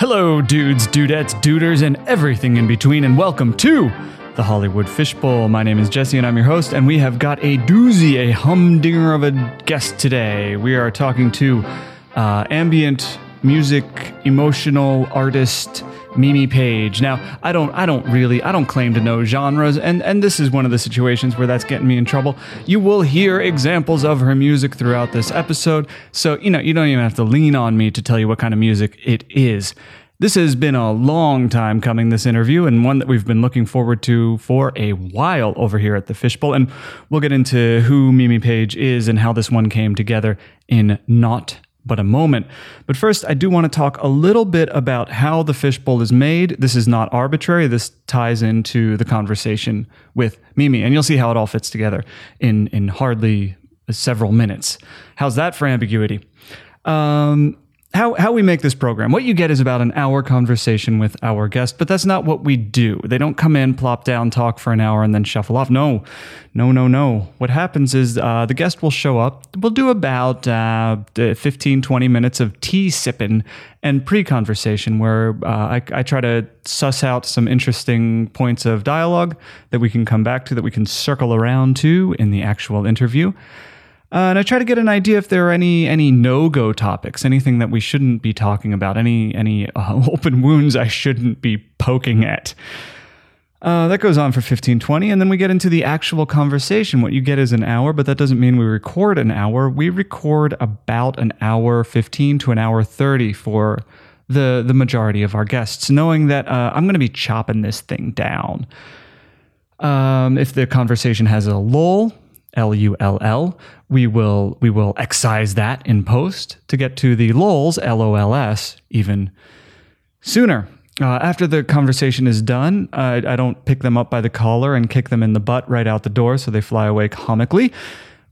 Hello, dudes, dudettes, duders, and everything in between, and welcome to the Hollywood Fishbowl. My name is Jesse, and I'm your host, and we have got a doozy, a humdinger of a guest today. We are talking to uh, ambient music, emotional artist Mimi Page. Now, I don't, I don't really, I don't claim to know genres, and and this is one of the situations where that's getting me in trouble. You will hear examples of her music throughout this episode, so you know you don't even have to lean on me to tell you what kind of music it is. This has been a long time coming, this interview, and one that we've been looking forward to for a while over here at the Fishbowl. And we'll get into who Mimi Page is and how this one came together in not but a moment. But first, I do want to talk a little bit about how the fishbowl is made. This is not arbitrary. This ties into the conversation with Mimi, and you'll see how it all fits together in in hardly several minutes. How's that for ambiguity? Um, how, how we make this program. What you get is about an hour conversation with our guest, but that's not what we do. They don't come in, plop down, talk for an hour, and then shuffle off. No, no, no, no. What happens is uh, the guest will show up. We'll do about uh, 15, 20 minutes of tea sipping and pre conversation where uh, I, I try to suss out some interesting points of dialogue that we can come back to, that we can circle around to in the actual interview. Uh, and I try to get an idea if there are any any no go topics, anything that we shouldn't be talking about, any any uh, open wounds I shouldn't be poking at. Uh, that goes on for 15, 20, and then we get into the actual conversation. What you get is an hour, but that doesn't mean we record an hour. We record about an hour 15 to an hour 30 for the, the majority of our guests, knowing that uh, I'm going to be chopping this thing down. Um, if the conversation has a lull, L U L L. We will we will excise that in post to get to the lols L O L S even sooner. Uh, after the conversation is done, uh, I don't pick them up by the collar and kick them in the butt right out the door so they fly away comically.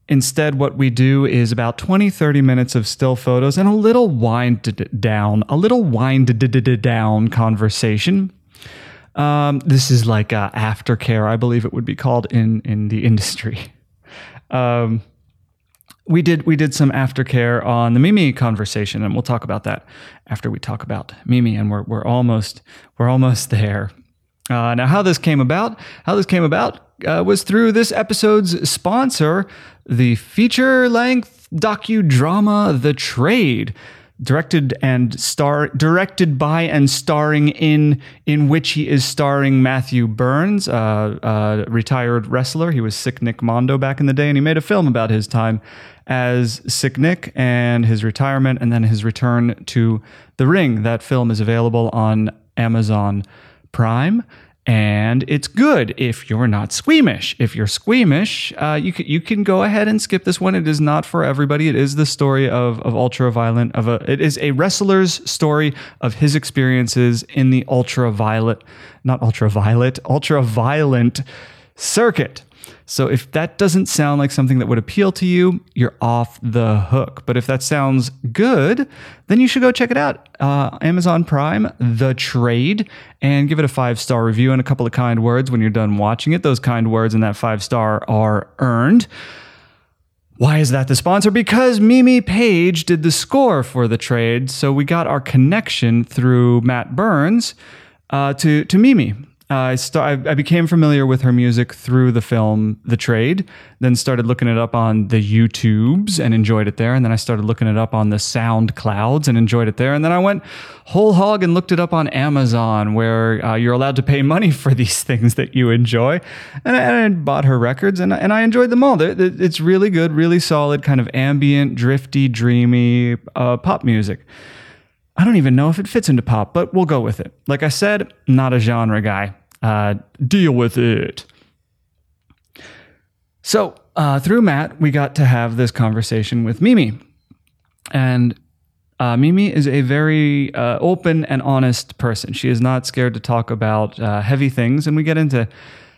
Instead, what we do is about 20, 30 minutes of still photos and a little wind down, a little wind down conversation. Um, this is like uh, aftercare, I believe it would be called in, in the industry. Um, we did we did some aftercare on the Mimi conversation, and we'll talk about that after we talk about Mimi, and we're we're almost we're almost there. Uh, now, how this came about? How this came about uh, was through this episode's sponsor, the feature-length docudrama "The Trade." Directed and star directed by and starring in in which he is starring Matthew Burns, uh, uh, retired wrestler. He was Sick Nick Mondo back in the day, and he made a film about his time as Sick Nick and his retirement, and then his return to the ring. That film is available on Amazon Prime and it's good if you're not squeamish. If you're squeamish, uh, you can you can go ahead and skip this one. It is not for everybody. It is the story of of ultra violent of a. It is a wrestler's story of his experiences in the ultra violet, not ultraviolet, ultra violent circuit. So if that doesn't sound like something that would appeal to you, you're off the hook. But if that sounds good, then you should go check it out. Uh, Amazon Prime, The Trade, and give it a five star review and a couple of kind words when you're done watching it. Those kind words and that five star are earned. Why is that the sponsor? Because Mimi Page did the score for the trade, so we got our connection through Matt Burns uh, to to Mimi. I, start, I, became familiar with her music through the film The Trade, then started looking it up on the YouTubes and enjoyed it there. And then I started looking it up on the SoundClouds and enjoyed it there. And then I went whole hog and looked it up on Amazon, where uh, you're allowed to pay money for these things that you enjoy. And I, and I bought her records and, and I enjoyed them all. It's really good, really solid, kind of ambient, drifty, dreamy uh, pop music. I don't even know if it fits into pop, but we'll go with it. Like I said, not a genre guy. Uh, deal with it. So, uh, through Matt, we got to have this conversation with Mimi. And uh, Mimi is a very uh, open and honest person. She is not scared to talk about uh, heavy things, and we get into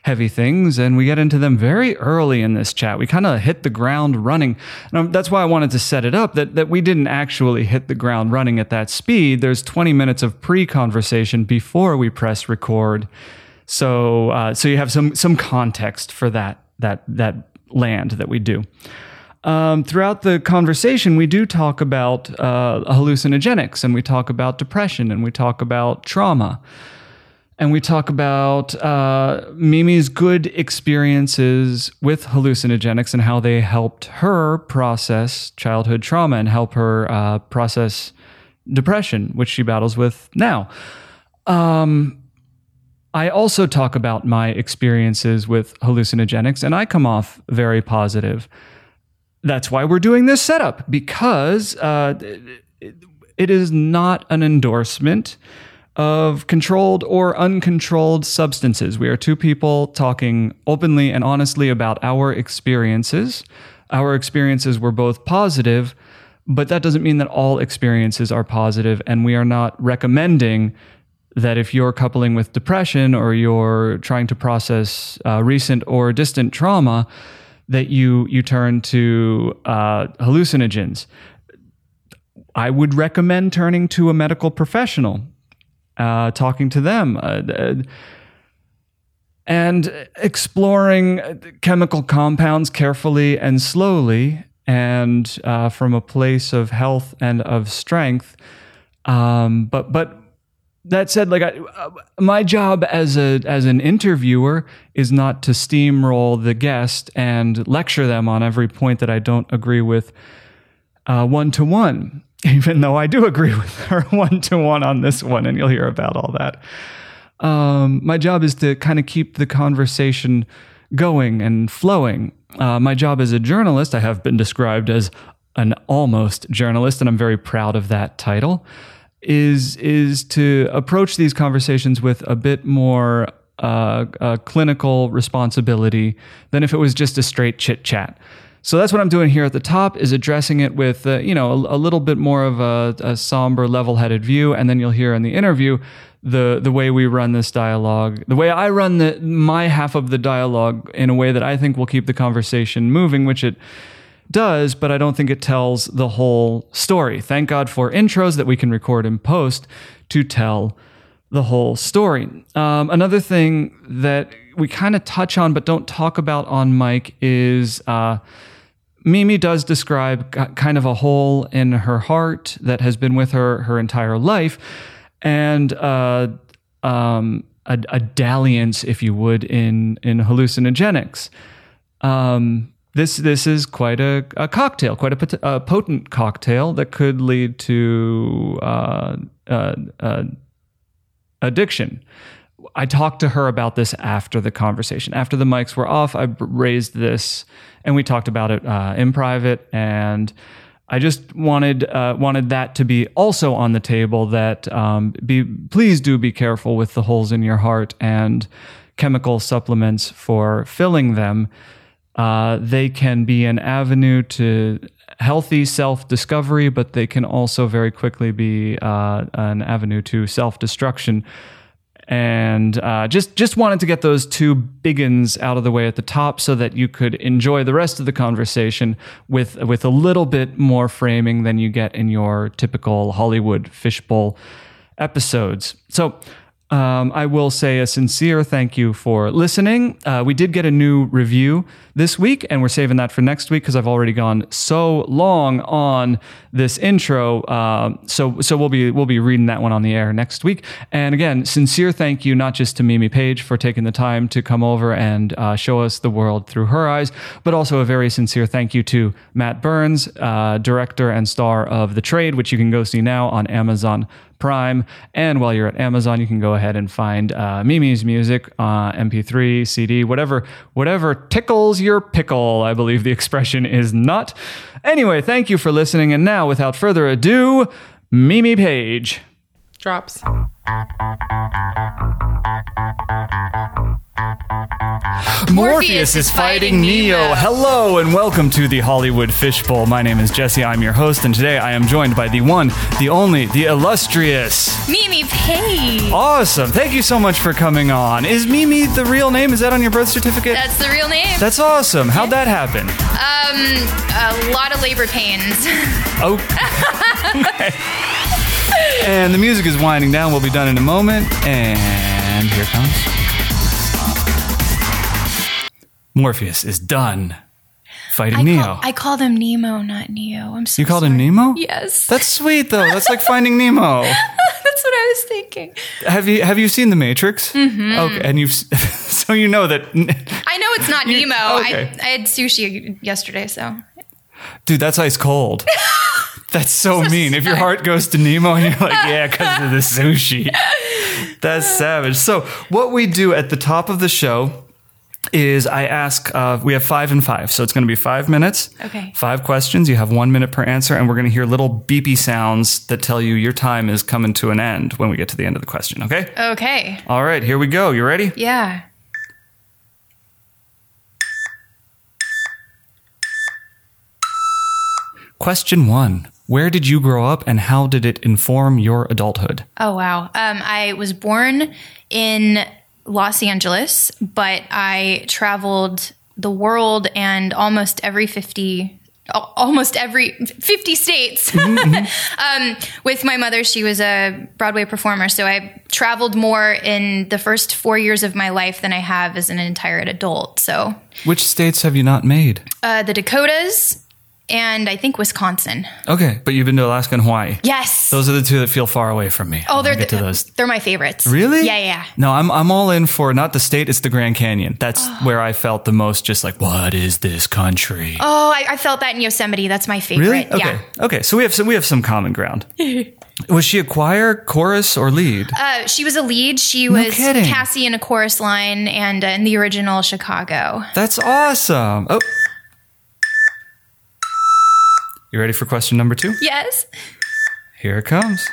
heavy things, and we get into them very early in this chat. We kind of hit the ground running. And that's why I wanted to set it up that, that we didn't actually hit the ground running at that speed. There's 20 minutes of pre conversation before we press record. So, uh, so you have some some context for that that that land that we do. Um, throughout the conversation, we do talk about uh, hallucinogenics and we talk about depression and we talk about trauma. And we talk about uh, Mimi's good experiences with hallucinogenics and how they helped her process childhood trauma and help her uh, process depression, which she battles with now. Um, I also talk about my experiences with hallucinogenics, and I come off very positive. That's why we're doing this setup because uh, it is not an endorsement of controlled or uncontrolled substances. We are two people talking openly and honestly about our experiences. Our experiences were both positive, but that doesn't mean that all experiences are positive, and we are not recommending that if you're coupling with depression or you're trying to process uh, recent or distant trauma, that you you turn to uh, hallucinogens. I would recommend turning to a medical professional, uh, talking to them, uh, uh, and exploring chemical compounds carefully and slowly, and uh, from a place of health and of strength. Um, but but that said, like I, uh, my job as a as an interviewer is not to steamroll the guest and lecture them on every point that I don't agree with one to one. Even though I do agree with her one to one on this one, and you'll hear about all that. Um, my job is to kind of keep the conversation going and flowing. Uh, my job as a journalist, I have been described as an almost journalist, and I'm very proud of that title is is to approach these conversations with a bit more uh, uh, clinical responsibility than if it was just a straight chit chat. So that's what I'm doing here at the top is addressing it with uh, you know a, a, little bit more of a, a somber, level-headed view, and then you'll hear in the interview the the way we run this dialogue, the way I run the my half of the dialogue in a way that I think will keep the conversation moving, which it does, but I don't think it tells the whole story. Thank God for intros that we can record in post to tell the whole story. Um, another thing that we kind of touch on but don't talk about on mic is uh, Mimi does describe kind of a hole in her heart that has been with her her entire life, and uh, um, a, a, dalliance, if you would, in in hallucinogenics. Um, this this is quite a, a cocktail, quite a, a, potent cocktail that could lead to uh, uh, uh, addiction. I talked to her about this after the conversation. After the mics were off, I raised this, and we talked about it uh, in private. And I just wanted uh, wanted that to be also on the table. That um, be please do be careful with the holes in your heart and chemical supplements for filling them uh, they can be an avenue to healthy self discovery, but they can also very quickly be uh, an avenue to self destruction. And uh, just just wanted to get those two biggins out of the way at the top, so that you could enjoy the rest of the conversation with with a little bit more framing than you get in your typical Hollywood fishbowl episodes. So um, I will say a sincere thank you for listening. Uh, we did get a new review this week, and we're saving that for next week because I've already gone so long on this intro. Uh, so, so we'll be we'll be reading that one on the air next week. And again, sincere thank you not just to Mimi Page for taking the time to come over and uh, show us the world through her eyes, but also a very sincere thank you to Matt Burns, uh, director and star of The Trade, which you can go see now on Amazon Prime. And while you're at Amazon, you can go ahead and find uh, Mimi's music, uh, MP3, CD, whatever, whatever tickles your pickle. I believe the expression is not. Anyway, thank you for listening. And now, without further ado, Mimi Page. Drops. Morpheus is fighting Neo. Hello and welcome to the Hollywood Fishbowl. My name is Jesse. I'm your host, and today I am joined by the one, the only, the illustrious Mimi Page. Awesome. Thank you so much for coming on. Is Mimi the real name? Is that on your birth certificate? That's the real name. That's awesome. How'd that happen? Um, a lot of labor pains. Oh. and the music is winding down. We'll be done in a moment. And here comes. Morpheus is done fighting I Neo. Call, I called him Nemo, not Neo. I'm so you called sorry. him Nemo? Yes. That's sweet though. That's like finding Nemo. That's what I was thinking. Have you have you seen The Matrix? Mm-hmm. Okay, and you've so you know that, I know it's not Nemo. okay. I, I had sushi yesterday, so. dude. That's ice cold. That's so, mean. If your heart goes to Nemo and you're like, yeah, because of the sushi. That's savage. So what we do at the top of the show is I ask. Uh, we have five and five, so it's going to be five minutes. Okay. Five questions. You have one minute per answer, and we're going to hear little beepy sounds that tell you your time is coming to an end when we get to the end of the question. Okay. Okay. All right. Here we go. You ready? Yeah. Question one. Where did you grow up and how did it inform your adulthood? Oh, wow. Um, I was born in Los Angeles, but I traveled the world and almost every 50 almost every 50 states um, with my mother she was a broadway performer so i traveled more in the first four years of my life than i have as an entire adult so Which states have you not made? uh, the dakotas and i think wisconsin Okay, but you've been to Alaska and Hawaii. yes Those are the two that feel far away from me. oh they're, get to the- those. they're my favorites Really? yeah yeah No, I'm I'm all in for not the state, it's the Grand Canyon. That's where I felt the most just like, what is this country? oh I, I felt that in yosemite that's my favorite really? Okay. yeah Okay. So we have some we have some common ground. Was she a choir, chorus, or lead? Uh, she was a lead. She was kidding. Cassie in a chorus line and uh, in the original Chicago. That's awesome. Oh. You ready for question number two? Yes. Here it comes.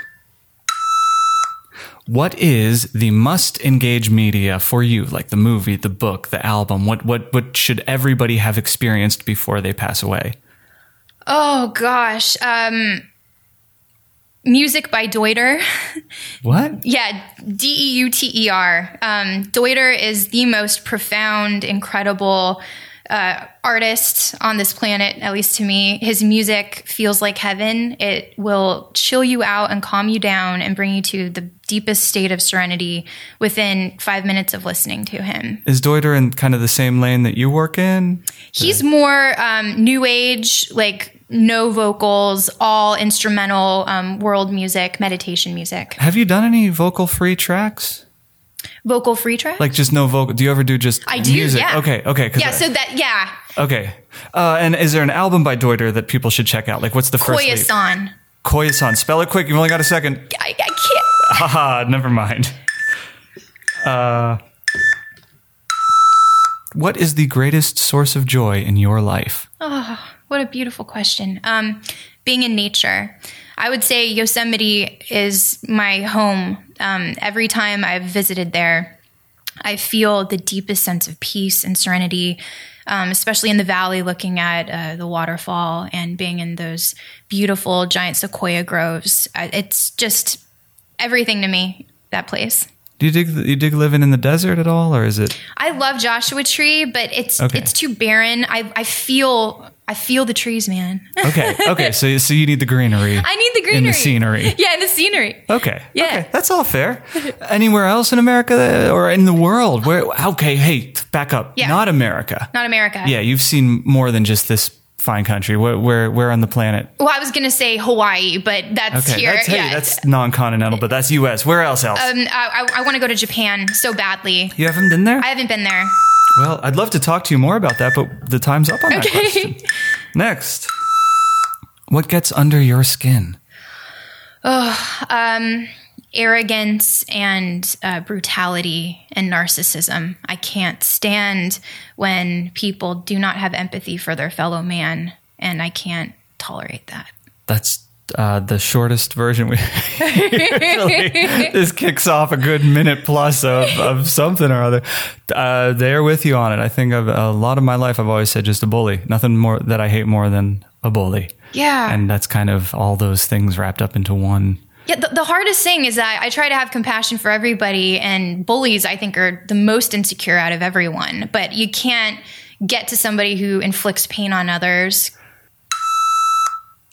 What is the must engage media for you? Like the movie, the book, the album? What what what should everybody have experienced before they pass away? Oh gosh. Um, music by Deuter. What? yeah, D E U T E R. Um, Deuter is the most profound, incredible uh, artist on this planet, at least to me. His music feels like heaven. It will chill you out and calm you down and bring you to the deepest state of serenity within five minutes of listening to him. Is Deuter in kind of the same lane that you work in? He's more um, new age, like no vocals, all instrumental um, world music, meditation music. Have you done any vocal free tracks? Vocal free track? Like just no vocal? Do you ever do just I do, music? yeah. Okay, okay. yeah, I- so that, yeah. okay. Uh, and is there an album by Deuter that people should check out? Like, what's the first? Koyasan. Koyasan. Spell it quick. You've only got a second. I, I can't. Haha, never mind. Uh, what is the greatest source of joy in your life? Oh, what a beautiful question. Um, being in nature. I would say Yosemite is my home. Um, every time I've visited there, I feel the deepest sense of peace and serenity, um, especially in the valley, looking at uh, the waterfall and being in those beautiful giant sequoia groves. It's just everything to me, that place. Do you dig? You dig living in the desert at all, or is it? I love Joshua Tree, but it's Okay. it's too barren. I, I feel I feel the trees, man. Okay, okay. So, so you need the greenery. I need the greenery in the scenery. Yeah, in the scenery. Okay. Yeah. Okay. That's all fair. Anywhere else in America or in the world? Where? Okay. Hey, back up. Yeah. Not America. Not America. Yeah, you've seen more than just this fine country. Where? Where? Where on the planet? Well, I was gonna say Hawaii, but that's Okay. here. That's hey, yeah. that's non-continental, but that's U.S. Where else? Else? um, I, I, I want to go to Japan so badly. you haven't been there? I haven't been there. Well, I'd love to talk to you more about that, but the time's up on that question. Next. What gets under your skin? Arrogance and uh, brutality and narcissism. I can't stand when people do not have empathy for their fellow man, and I can't tolerate that. That's uh, the shortest version. We Usually, this kicks off a good minute plus of, of something or other. Uh, they're with you on it. I think I've, a lot of my life I've always said just a bully. Nothing more that I hate more than a bully. Yeah. And that's kind of all those things wrapped up into one. Yeah, the, the hardest thing is that I try to have compassion for everybody, and bullies, I think, are the most insecure out of everyone. But you can't get to somebody who inflicts pain on others.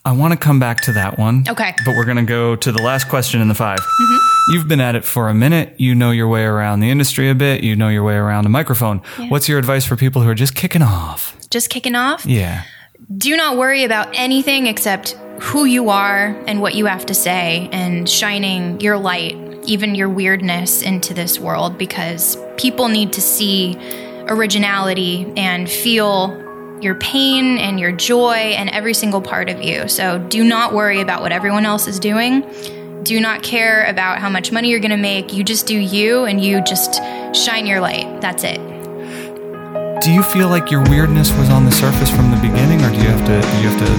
I want to come back to that one. Okay. But we're going to go to the last question in the 5 Mm-hmm. you've been at it for a minute. You know your way around the industry a bit. You know your way around a microphone. What's your advice for people who are just kicking off? Just kicking off. Yeah. Do not worry about anything except who you are and what you have to say and shining your light, even your weirdness, into this world because people need to see originality and feel your pain and your joy and every single part of you. So do not worry about what everyone else is doing. Do not care about how much money you're going to make. You just do you and you just shine your light. That's it. Do you feel like your weirdness was on the surface from the beginning, or do you have to? Do you have to?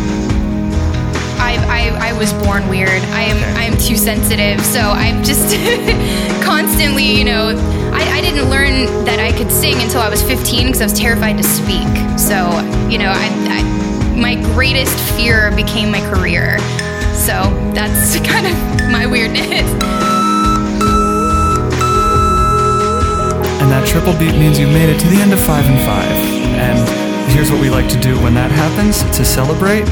I, I, I was born weird. I am I am too sensitive, so I'm just constantly, you know. I, I didn't learn that I could sing until I was 15 because I was terrified to speak. So you know, I, I my greatest fear became my career. So that's kind of my weirdness. That triple beat means you've made it to the end of five and five. And here's what we like to do when that happens to celebrate.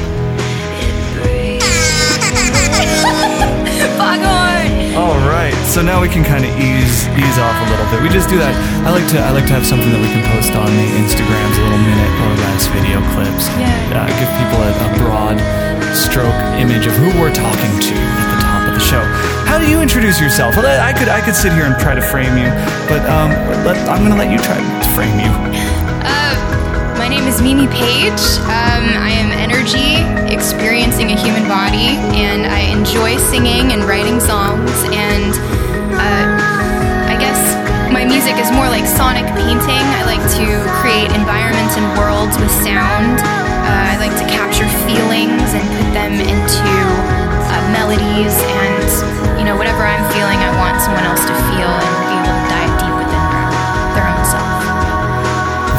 All right, so now we can kind of ease ease off a little bit. We just do that. I like to I like to have something that we can post on the Instagrams, a little minute or less video clips. Yeah. Uh, give people a, a broad stroke image of who we're talking to at the top of the show. How do you introduce yourself? Well, I could I could sit here and try to frame you, but um, let, I'm going to let you try to frame you. Uh, my name is Mimi Page. Um, I am energy experiencing a human body, and I enjoy singing and writing songs. And uh, I guess my music is more like sonic painting. I like to create environments and worlds with sound. Uh, I like to capture feelings and put them into melodies. And you know, whatever I'm feeling, I want someone else to feel and be able to dive deep within their, their own self.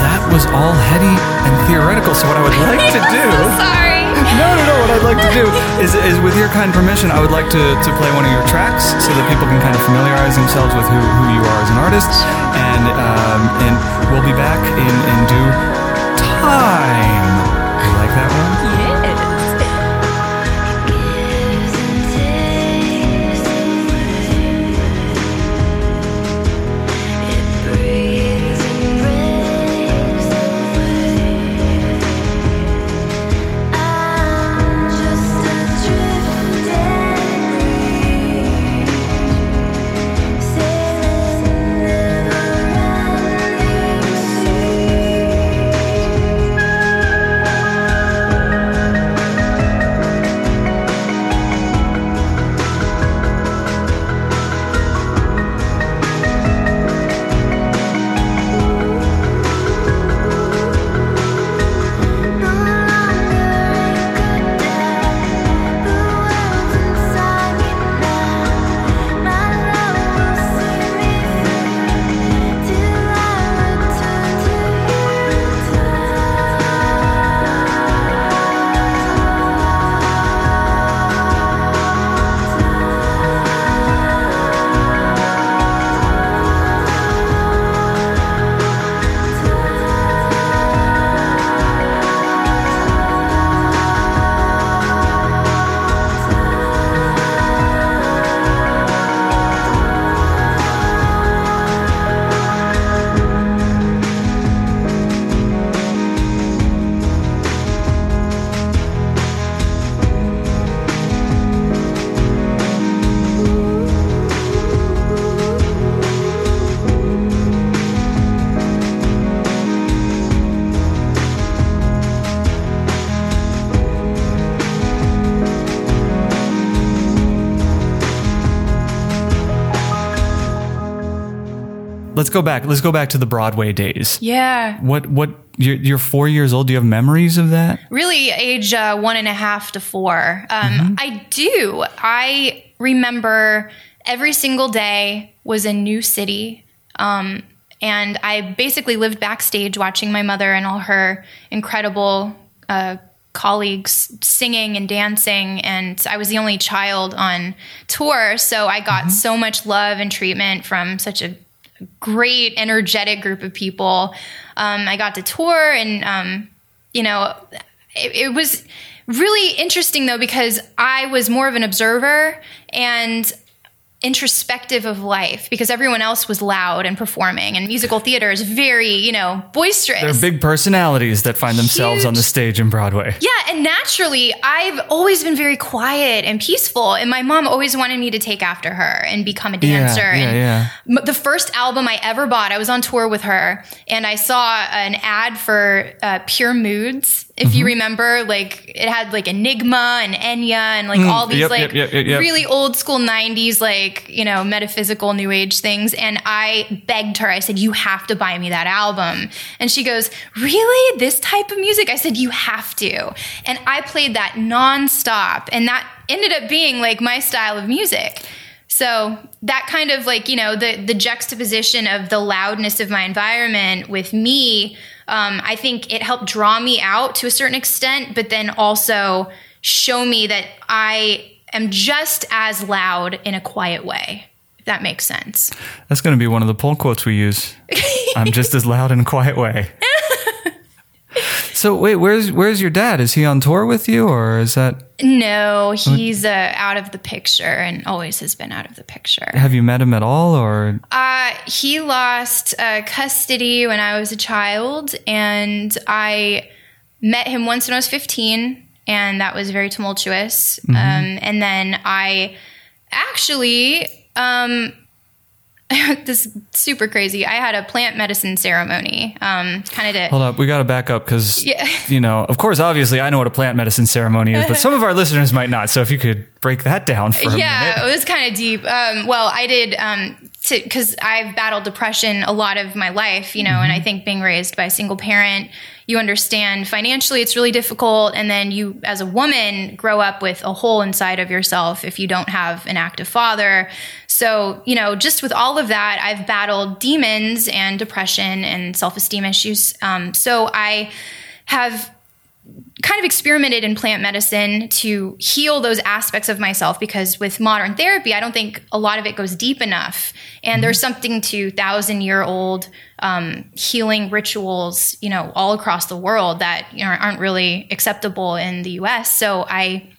That was all heady and theoretical. So what I would like to do. Sorry. No, no, no. What I'd like to do is, is with your kind permission, I would like to, to play one of your tracks so that people can kind of familiarize themselves with who, who you are as an artist. And um, and we'll be back in, in due time. You like that one? Yes. Go back. Let's go back to the Broadway days. Yeah. What what you're, you're four years old. Do you have memories of that? Really, age uh, one and a half to four. Um, I do. I remember every single day was a new city. Um, and I basically lived backstage watching my mother and all her incredible uh, colleagues singing and dancing. And I was the only child on tour. So I got so much love and treatment from such a great, energetic group of people. Um, I got to tour, and um, you know, it, it was really interesting though because I was more of an observer, and introspective of life because everyone else was loud and performing and musical theater is very you know boisterous They're big personalities that find themselves on the stage in Broadway. yeah and naturally i've always been very quiet and peaceful and my mom always wanted me to take after her and become a dancer yeah, and yeah. The first album I ever bought, I was on tour with her, and I saw an ad for uh, Pure Moods. If Mm-hmm. you remember, like it had like Enigma and Enya and like all these Mm, yep, like yep, yep. really old school '90s like you know metaphysical new age things. And I begged her. I said, "You have to buy me that album." And she goes, "Really? This type of music?" I said, "You have to." And I played that nonstop, and that ended up being like my style of music. So that kind of like you know the the juxtaposition of the loudness of my environment with me, um, I think it helped draw me out to a certain extent, but then also show me that I am just as loud in a quiet way. If that makes sense. That's going to be one of the poll quotes we use. I'm just as loud in a quiet way. so wait, where's where's your dad? Is he on tour with you, or is that? No, he's uh, out of the picture and always has been out of the picture. Have you met him at all, or Uh, he lost uh, custody when I was a child, and I met him once when I was 15, and that was very tumultuous. Um, and then I actually, um, this super crazy. I had a plant medicine ceremony, um, kind of to. hold up? We got to back up because Yeah. you know, of course, obviously, I know what a plant medicine ceremony is, but some of our listeners might not. So if you could break that down for a minute. yeah, it was kind of deep. Um, well, I did um, because I've battled depression a lot of my life, you know, and I think being raised by a single parent, you understand financially it's really difficult, and then you, as a woman, grow up with a hole inside of yourself if you don't have an active father. So, you know, just with all of that, I've battled demons and depression and self esteem issues. Um, so I have kind of experimented in plant medicine to heal those aspects of myself because with modern therapy, I don't think a lot of it goes deep enough. And there's something to thousand year old um, healing rituals, you know, all across the world that you know, aren't really acceptable in the U.S. So I,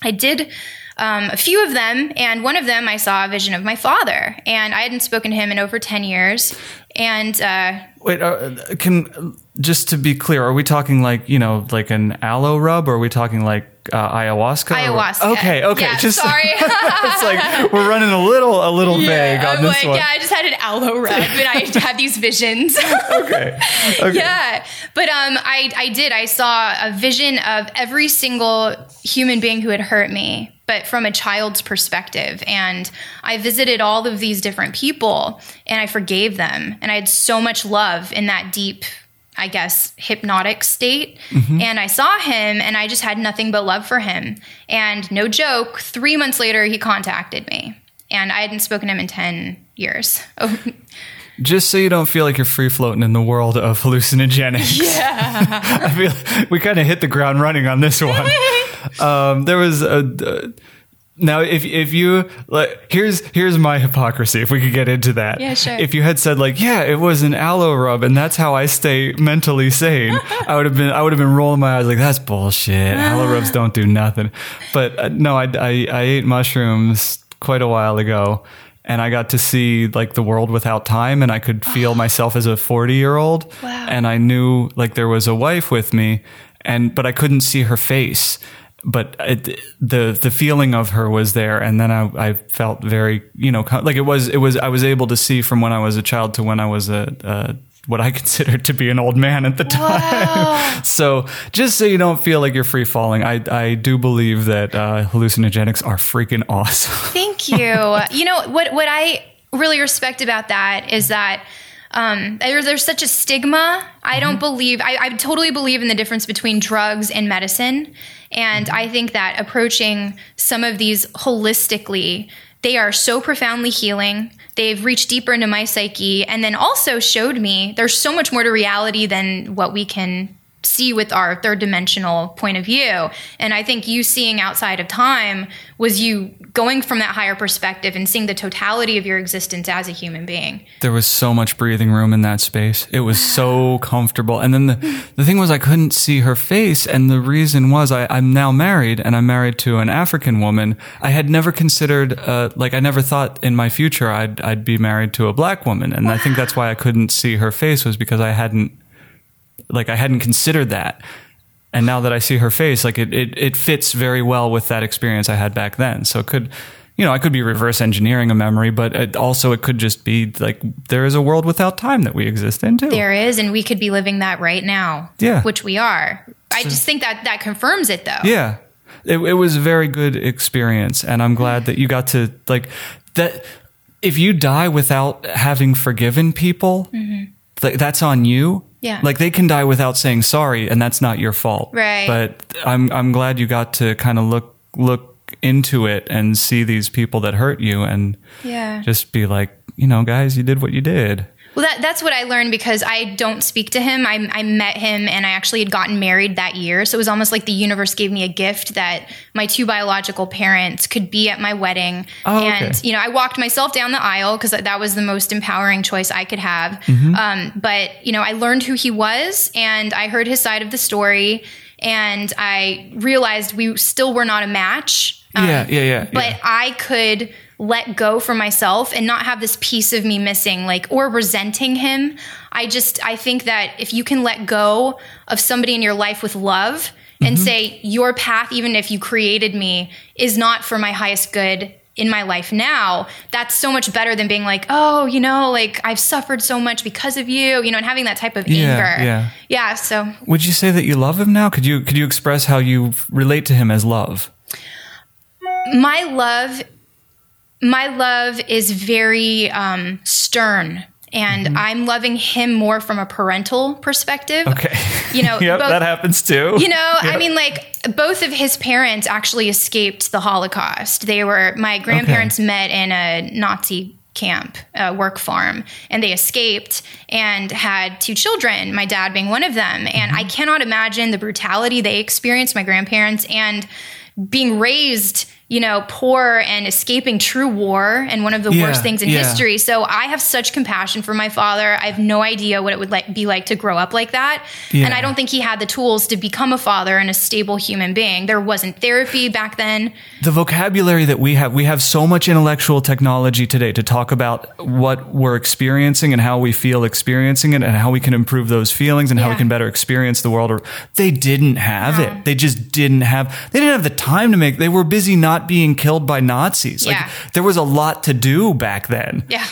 I did. Um, a few of them, and one of them I saw a vision of my father, and I hadn't spoken to him in over 10 years. And uh, Wait, uh, can just to be clear, are we talking like you know, like an aloe rub, or are we talking like uh, ayahuasca? or- Ayahuasca. okay, okay. Yeah, just sorry. it's like we're running a little, a little vague on I'm this like, one. yeah, I just had an aloe rub and I had these visions. Okay. okay. yeah. But um I I did. I saw a vision of every single human being who had hurt me, but from a child's perspective. And I visited all of these different people and I forgave them. And I had so much love in that deep I guess, hypnotic state. And I saw him and I just had nothing but love for him. And no joke, three months later, he contacted me. And I hadn't spoken to him in 10 years. Oh, Just so you don't feel like you're free floating in the world of hallucinogenics. yeah. I feel we kind of hit the ground running on this one. Um, there was a. Uh, now, if if you like, here's here's my hypocrisy. If we could get into that, Yeah, sure. If you had said like, yeah, it was an aloe rub, and that's how I stay mentally sane, I would have been I would have been rolling my eyes like that's bullshit. aloe rubs don't do nothing. But uh, no, I, I I ate mushrooms quite a while ago, and I got to see like the world without time, and I could feel myself as a forty year old, Wow. and I knew like there was a wife with me, and but I couldn't see her face. But it, the the feeling of her was there, and then I, I felt very you know like it was it was I was able to see from when I was a child to when I was a, a what I considered to be an old man at the time. so just so you don't feel like you're free falling, I I do believe that uh, hallucinogenics are freaking awesome. Thank you. you know what? What I really respect about that is that um, there's there's such a stigma. I don't believe. I, I totally believe in the difference between drugs and medicine, and I think that approaching some of these holistically, they are so profoundly healing. They've reached deeper into my psyche, and then also showed me there's so much more to reality than what we can see with our third dimensional point of view. And I think you seeing outside of time was you going from that higher perspective and seeing the totality of your existence as a human being. There was so much breathing room in that space. It was so comfortable. And then the, the thing was, I couldn't see her face. And the reason was I, I'm now married and I'm married to an African woman. I had never considered, uh, like, I never thought in my future I'd, I'd be married to a black woman. And I think that's why I couldn't see her face was because I hadn't, like, I hadn't considered that. And now that I see her face, like it, it, it fits very well with that experience I had back then. So it could, you know, I could be reverse engineering a memory, but it also it could just be like there is a world without time that we exist in too. There is, and we could be living that right now. Yeah. Which we are. I just think that that confirms it though. Yeah. It, it was a very good experience. And I'm glad that you got to, like, that if you die without having forgiven people, mm-hmm. th- that's on you. Yeah. Like they can die without saying sorry, and that's not your fault. Right. But I'm I'm glad you got to kind of look look into it and see these people that hurt you, and Yeah. just be like, you know, guys, you did what you did. Well, that, that's what I learned because I don't speak to him. I, I met him and I actually had gotten married that year. So it was almost like the universe gave me a gift that my two biological parents could be at my wedding. Oh, okay. and, you know, I walked myself down the aisle because that was the most empowering choice I could have. Mm-hmm. Um, but, you know, I learned who he was and I heard his side of the story. And I realized we still were not a match. Um, yeah, yeah, yeah. but yeah. I could let go for myself and not have this piece of me missing, like, or resenting him. I just, I think that if you can let go of somebody in your life with love and Mm-hmm. say, your path, even if you created me, is not for my highest good in my life now, that's so much better than being like, oh, you know, like I've suffered so much because of you, you know, and having that type of Yeah, anger. yeah. Yeah. So Would you say that you love him now? Could you could you express how you relate to him as love? my love my love is very um, stern and i'm loving him more from a parental perspective Mm-hmm. Okay. You know, yep, both- that happens too. you know i mean like both of his parents actually escaped the holocaust they were my grandparents met in a nazi camp a work farm and they escaped and had two children my dad being one of them and Mm-hmm. i cannot imagine the brutality they experienced my grandparents and being raised you know poor and escaping true war and one of the Yeah, worst things in yeah. history. So i have such compassion for my father. I have no idea what it would like, be like to grow up like that. Yeah. and i don't think he had the tools to become a father and a stable human being. There wasn't therapy back then. The vocabulary that we have we have so much intellectual technology today to talk about what we're experiencing and how we feel experiencing it and how we can improve those feelings and how we can better experience the world. Or they didn't have it. They just didn't have they didn't have the time to make they were busy not being killed by nazis. Yeah. like there was a lot to do back then. Yeah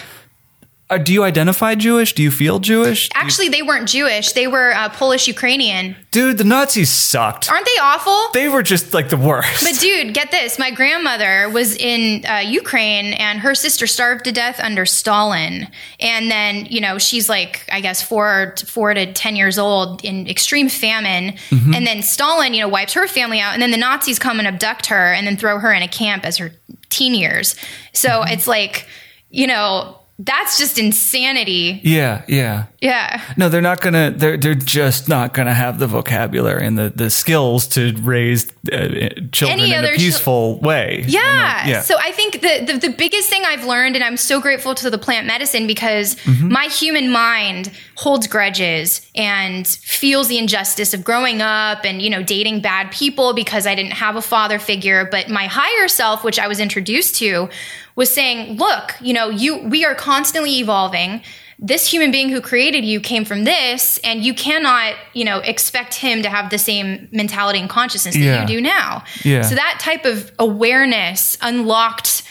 Uh, do you identify jewish do you feel jewish actually they weren't jewish they were uh, polish ukrainian dude the nazis sucked aren't they awful they were just like the worst But dude, get this. My grandmother was in uh, Ukraine and her sister starved to death under Stalin. And then, you know, she's like, I guess, four, four to 10 years old in extreme famine. Mm-hmm. And then Stalin, you know, wipes her family out. And then the Nazis come and abduct her and then throw her in a camp as her teen years. So Mm-hmm. it's like, you know, that's just insanity. yeah yeah Yeah. No, they're not gonna. They're they're just not gonna have the vocabulary and the, the skills to raise uh, children Any in a peaceful way. Yeah. Yeah. So I think the, the the biggest thing I've learned, and I'm so grateful to the plant medicine because Mm-hmm. my human mind holds grudges and feels the injustice of growing up and you know dating bad people because I didn't have a father figure. But my higher self, which I was introduced to, was saying, "Look, you know, you we are constantly evolving." This human being who created you came from this, and you cannot, you know, expect him to have the same mentality and consciousness that Yeah. you do now. Yeah. So that type of awareness unlocked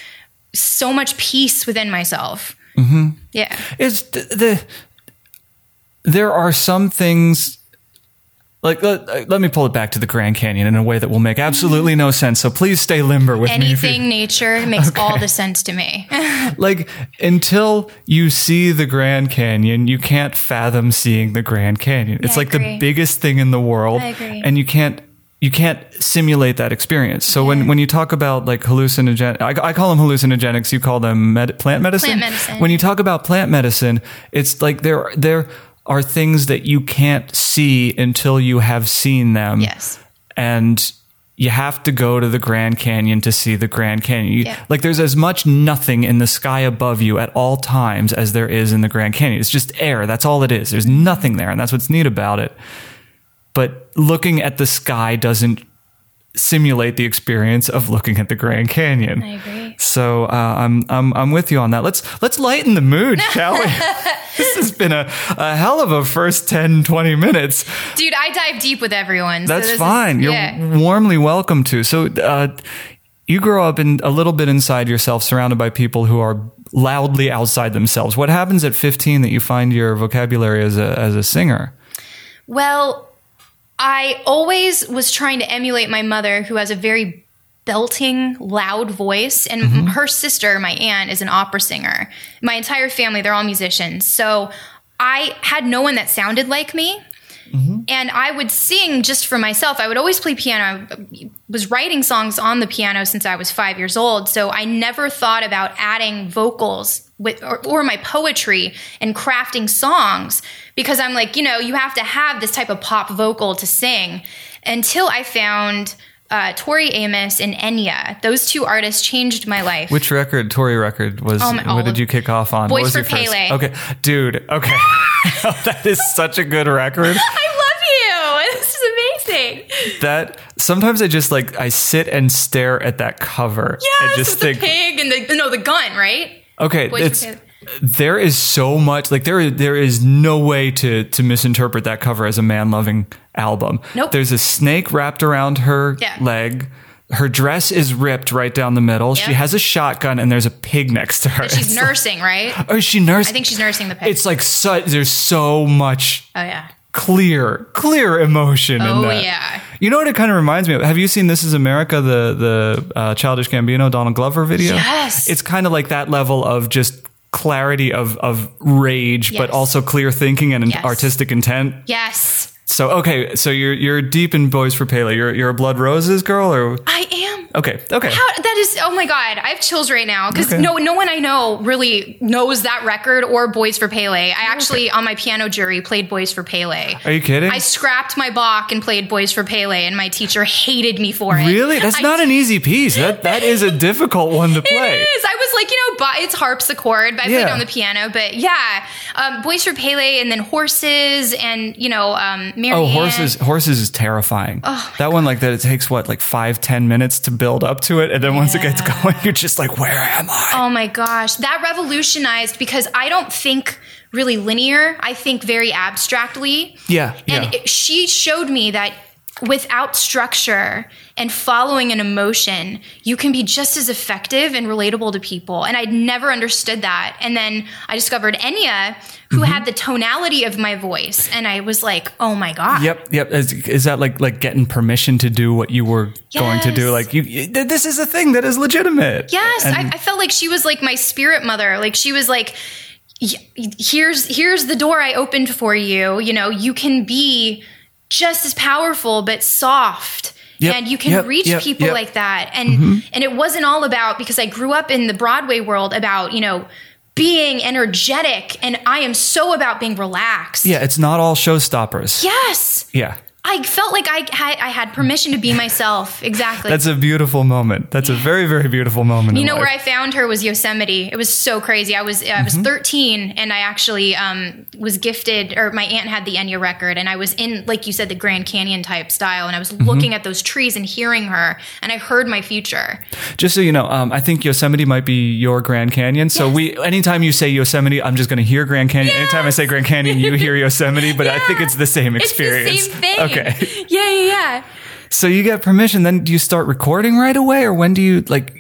so much peace within myself. Mm-hmm. Yeah. is the, the there are some things like let, let me pull it back to the Grand Canyon in a way that will make absolutely no sense. So please stay limber with me. Anything nature makes all the sense to me. like until you see the Grand Canyon, you can't fathom seeing the Grand Canyon. it's like the biggest thing in the world, I agree. and you can't you can't simulate that experience. So when when you talk about like hallucinogen, I, I call them hallucinogenics. You call them med- plant medicine. Plant medicine. When you talk about plant medicine, it's like there there are things that you can't see until you have seen them. Yes. And you have to go to the Grand Canyon to see the Grand Canyon. You- Yeah. Like there's as much nothing in the sky above you at all times as there is in the Grand Canyon. It's just air. That's all it is. There's nothing there. And that's what's neat about it. But looking at the sky doesn't simulate the experience of looking at the Grand Canyon. I agree. So uh, I'm I'm I'm with you on that. Let's let's lighten the mood, shall we? this has been a, a hell of a first 10, 20 minutes. Dude, I dive deep with everyone. so That's is- fine. You're yeah. warmly welcome to. So uh, you grow up in a little bit inside yourself, surrounded by people who are loudly outside themselves. What happens at 15 that you find your vocabulary as a as a singer? Well, I always was trying to emulate my mother, who has a very belting, loud voice. And Mm-hmm. her sister, my aunt, is an opera singer. My entire family, they're all musicians. So I had no one that sounded like me. Mm-hmm. And I would sing just for myself. I would always play piano. I was writing songs on the piano since I was five years old. So I never thought about adding vocals with or, or my poetry and crafting songs because I'm like, you know, you have to have this type of pop vocal to sing. Until I found uh, Tori Amos and Enya. Those two artists changed my life. Which record, Tori record, was Oh, my- what did you kick off on? Boys what was for your first- Pele. Okay, dude. Okay, that is such a good record. I love you. This is amazing. That sometimes I just like I sit and stare at that cover and Yes, just with think, the pig and the no, the gun, right? okay, Boys for it's Pele. There is so much like there there is no way to to misinterpret that cover as a man loving album. Nope. There's a snake wrapped around her Yeah. leg. Her dress is ripped right down the middle. She has a shotgun and there's a pig next to her. She's It's like- nursing, right? oh, she nursing? I think she's nursing the pig. it's like so, there's so much oh yeah. clear, clear emotion in Oh that. yeah. You know what it kind of reminds me of? Have you seen This Is America, the the uh, Childish Gambino Donald Glover video? Yes. It's kind of like that level of just clarity of of rage, but also clear thinking and Yes. artistic intent. Yes. So okay, so you're you're deep in Boys for Pele. You're you're a Blood Roses girl, or I. okay, okay. How that is oh my god, I have chills right now because Okay. no no one I know really knows that record or Boys for Pele. I actually on my piano jury played Boys for Pele. Are you kidding? I scrapped my Bach and played Boys for Pele, and my teacher hated me for it. really? That's I not an easy piece. That that is a difficult one to play. It is. I was like, you know, but it's harpsichord, but I Yeah. played on the piano. But yeah, um, Boys for Pele, and then horses, and you know, um, Marianne. Oh, horses! Horses is terrifying. that one, like that, it takes what, like five, ten minutes to build up to it, and then once it gets going, you're just like, where am I? Oh my gosh, that revolutionized because I don't think really linear. I think very abstractly. Yeah, And yeah. it, she showed me that without structure and following an emotion, you can be just as effective and relatable to people. And I'd never understood that. And then I discovered Enya, who Mm-hmm. had the tonality of my voice. And I was like, oh my God. Yep, yep. Is, is that like like getting permission to do what you were going to do? Like you, you- this is a thing that is legitimate. Yes, And- I, I felt like she was like my spirit mother. Like she was like, here's here's the door I opened for you. You know, you can be just as powerful but soft. Yep, and you can yep, reach yep, people like that. And mm-hmm. and it wasn't all about because I grew up in the Broadway world about, you know, being energetic and I am so about being relaxed. yeah, it's not all showstoppers. Yes. Yeah. I felt like I had I had permission to be myself. Exactly. That's a beautiful moment. That's a very, very beautiful moment. You know where. I found her was Yosemite. It was so crazy. I was I Mm-hmm. was 13 and I actually um, was gifted, or my aunt had the Enya record, and I was in like you said the Grand Canyon type style, and I was Mm-hmm. looking at those trees and hearing her, and I heard my future. Just so you know, um, I think Yosemite might be your Grand Canyon. So Yes. we, anytime you say Yosemite, I'm just going to hear Grand Canyon. Anytime I say Grand Canyon, you hear Yosemite. But I think it's the same experience. It's the same thing. Okay. Yeah, yeah, yeah. So you get permission. Then do you start recording right away, or when do you like?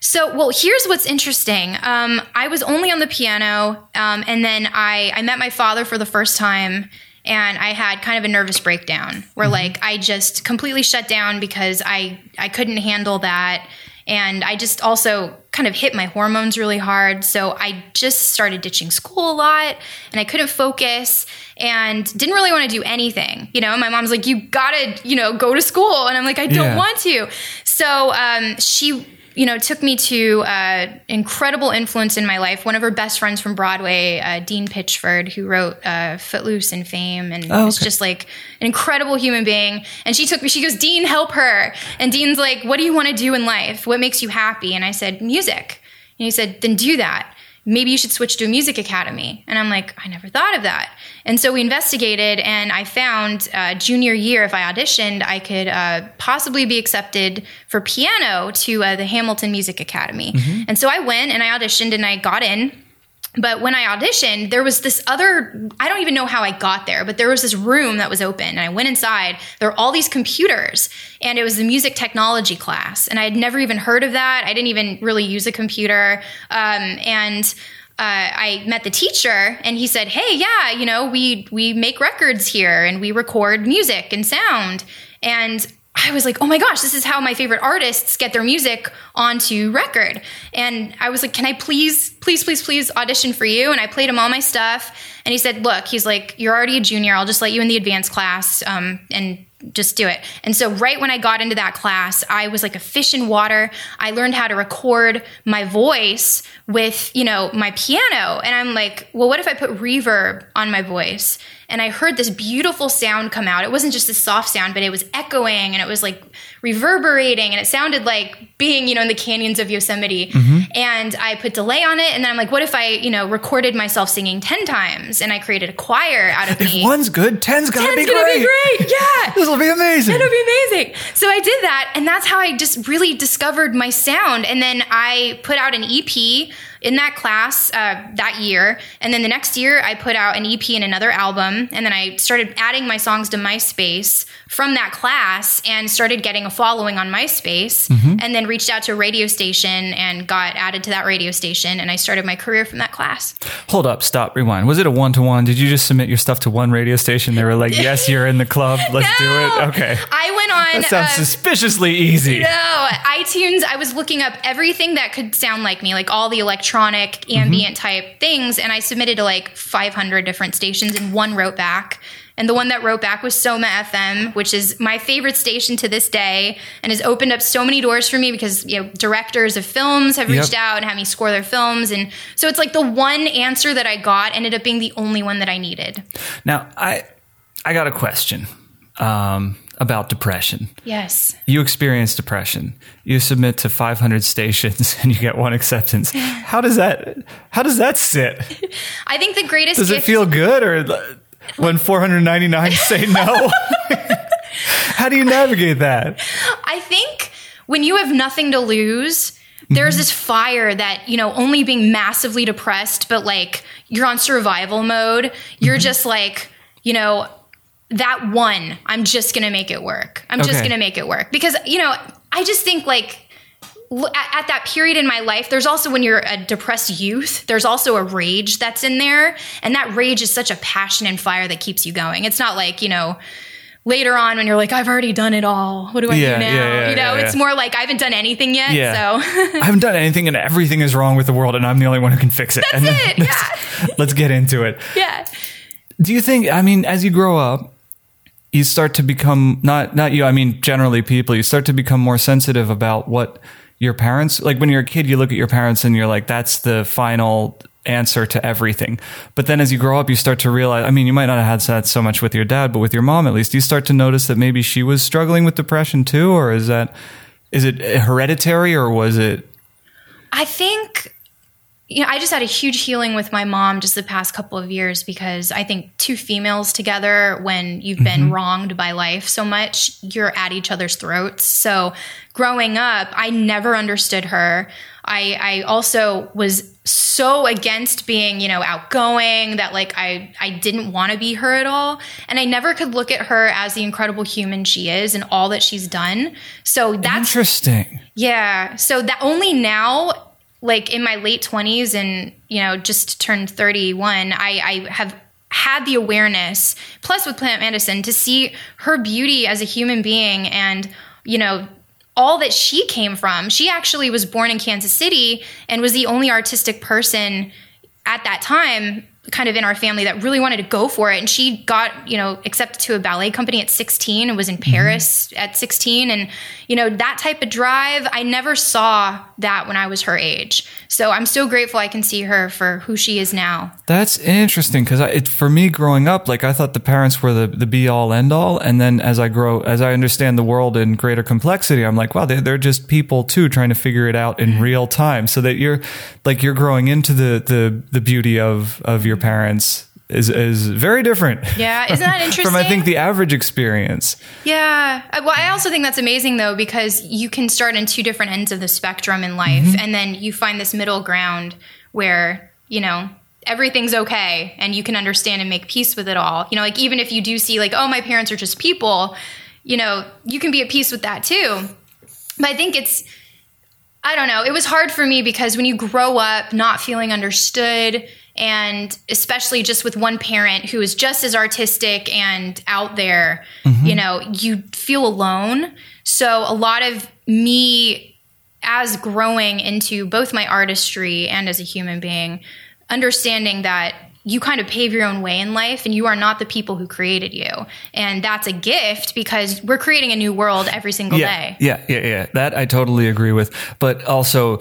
So, well, here's what's interesting. Um, I was only on the piano, um, and then I, I met my father for the first time, and I had kind of a nervous breakdown where, like, I just completely shut down because I I couldn't handle that, and I just also kind of hit my hormones really hard. So I just started ditching school a lot, and I couldn't focus, and didn't really want to do anything. You know, my mom's like, "You gotta, you know, go to school," and I'm like, "I don't Yeah. want to." So um, she you know, took me to uh, incredible influence in my life. One of her best friends from Broadway, uh, Dean Pitchford, who wrote uh, Footloose and Fame, and Oh, was just like an incredible human being. And she took me. She goes, Dean, help her. And Dean's like, What do you want to do in life? What makes you happy? And I said, Music. And he said, Then do that. Maybe you should switch to a music academy. And I'm like, I never thought of that. And so we investigated, and I found uh, junior year, if I auditioned, I could uh, possibly be accepted for piano to uh, the Hamilton Music Academy. And so I went and I auditioned and I got in. But when I auditioned, there was this other, I don't even know how I got there, but there was this room that was open. And I went inside. There were all these computers, and it was the music technology class. And I had never even heard of that. I didn't even really use a computer. Um, and uh, I met the teacher, and he said, "Hey, yeah, you know, we we make records here, and we record music and sound." And I was like, oh my gosh, this is how my favorite artists get their music onto record. And I was like, can I please, please, please, please audition for you? And I played him all my stuff. And he said, look, he's like, you're already a junior. I'll just let you in the advanced class um, and just do it. And so, right when I got into that class, I was like a fish in water. I learned how to record my voice with, you know, my piano. And I'm like, well, what if I put reverb on my voice? And I heard this beautiful sound come out. It wasn't just a soft sound, but it was echoing and it was like reverberating and it sounded like being, you know, in the canyons of Yosemite. Mm-hmm. And I put delay on it. And then I'm like, what if I, you know, recorded myself singing 10 times and I created a choir out of If me? one's good, ten's gotta Ten's be gonna great. be great. Yeah. This will be amazing. It'll be amazing. So I did that, and that's how I just really discovered my sound. And then I put out an EP in that class uh, that year, and then the next year I put out an EP and another album, and then I started adding my songs to MySpace from that class, and started getting a following on MySpace, and then reached out to a radio station and got added to that radio station, and I started my career from that class. Hold up, stop, rewind. Was it a one to one? Did you just submit your stuff to one radio station? They were like, "Yes, you're in the club. Let's do it." Okay, I went on. that sounds uh, suspiciously easy. No, iTunes, I was looking up everything that could sound like me, like all the electronic, ambient type things, and I submitted to like 500 different stations, and one wrote back. And the one that wrote back was Soma FM, which is my favorite station to this day, and has opened up so many doors for me because you know directors of films have reached Yep. out and had me score their films, and so it's like the one answer that I got ended up being the only one that I needed. Now, I I got a question um, about depression. Yes. You experience depression. You submit to 500 stations and you get one acceptance. How does that How does that sit? I think the greatest Does it gift- feel good or when 499 say no? How do you navigate that? I think when you have nothing to lose, there's mm-hmm. this fire that, you know, only being massively depressed, but like you're on survival mode, you're mm-hmm. just like, you know, that one, I'm just going to make it work. I'm just going to make it work. Because, you know, I just think like, at, at that period in my life, there's also when you're a depressed youth, there's also a rage that's in there. And that rage is such a passion and fire that keeps you going. It's not like, you know, later on when you're like, I've already done it all. What do I Yeah, do now? yeah, yeah, you know, yeah, it's more like I haven't done anything yet. Yeah. So I haven't done anything and everything is wrong with the world and I'm the only one who can fix it. That's it, Let's, let's get into it. yeah. Do you think I mean as you grow up you start to become not not you I mean generally people you start to become more sensitive about what your parents like when you're a kid you look at your parents and you're like that's the final answer to everything. But then as you grow up you start to realize I mean you might not have had that so much with your dad but with your mom at least you start to notice that maybe she was struggling with depression too or is that is it hereditary or was it I think you know, I just had a huge healing with my mom just the past couple of years because I think two females together, when you've been mm-hmm. wronged by life so much, you're at each other's throats. So growing up, I never understood her. I, I also was so against being, you know, outgoing that like I, I didn't want to be her at all. And I never could look at her as the incredible human she is and all that she's done. So that's interesting? yeah. So that only now, like in my late twenties and, you know, just turned 31, I, I have had the awareness, plus with plant medicine, to see her beauty as a human being and, you know, all that she came from. She actually was born in Kansas City and was the only artistic person at that time kind of in our family that really wanted to go for it. And she got you know accepted to a ballet company at 16 and was in paris mm-hmm. at 16 and you know that type of drive i never saw that when i was her age. So i'm so grateful i can see her for who she is now. That's interesting because for me growing up like i thought the parents were the, the be all end all and then as i grow as i understand the world in greater complexity i'm like wow they're, they're just people too trying to figure it out in mm-hmm. real time. So that you're like you're growing into the the the beauty of of your parents is is very different. Yeah, isn't that interesting? From I think the average experience. Yeah, well, I also think that's amazing though because you can start in two different ends of the spectrum in life, mm-hmm. and then you find this middle ground where you know everything's okay and you can understand and make peace with it all. You know, like even if you do see like, oh, my parents are just people, you know, you can be at peace with that too. But I think it's I don't know. It was hard for me because when you grow up not feeling understood and especially just with one parent who is just as artistic and out there, mm-hmm. you know, you feel alone. So a lot of me as growing into both my artistry and as a human being, understanding that you kind of pave your own way in life and you are not the people who created you. And that's a gift because we're creating a new world every single yeah, day. Yeah, yeah, yeah. That I totally agree with. But also,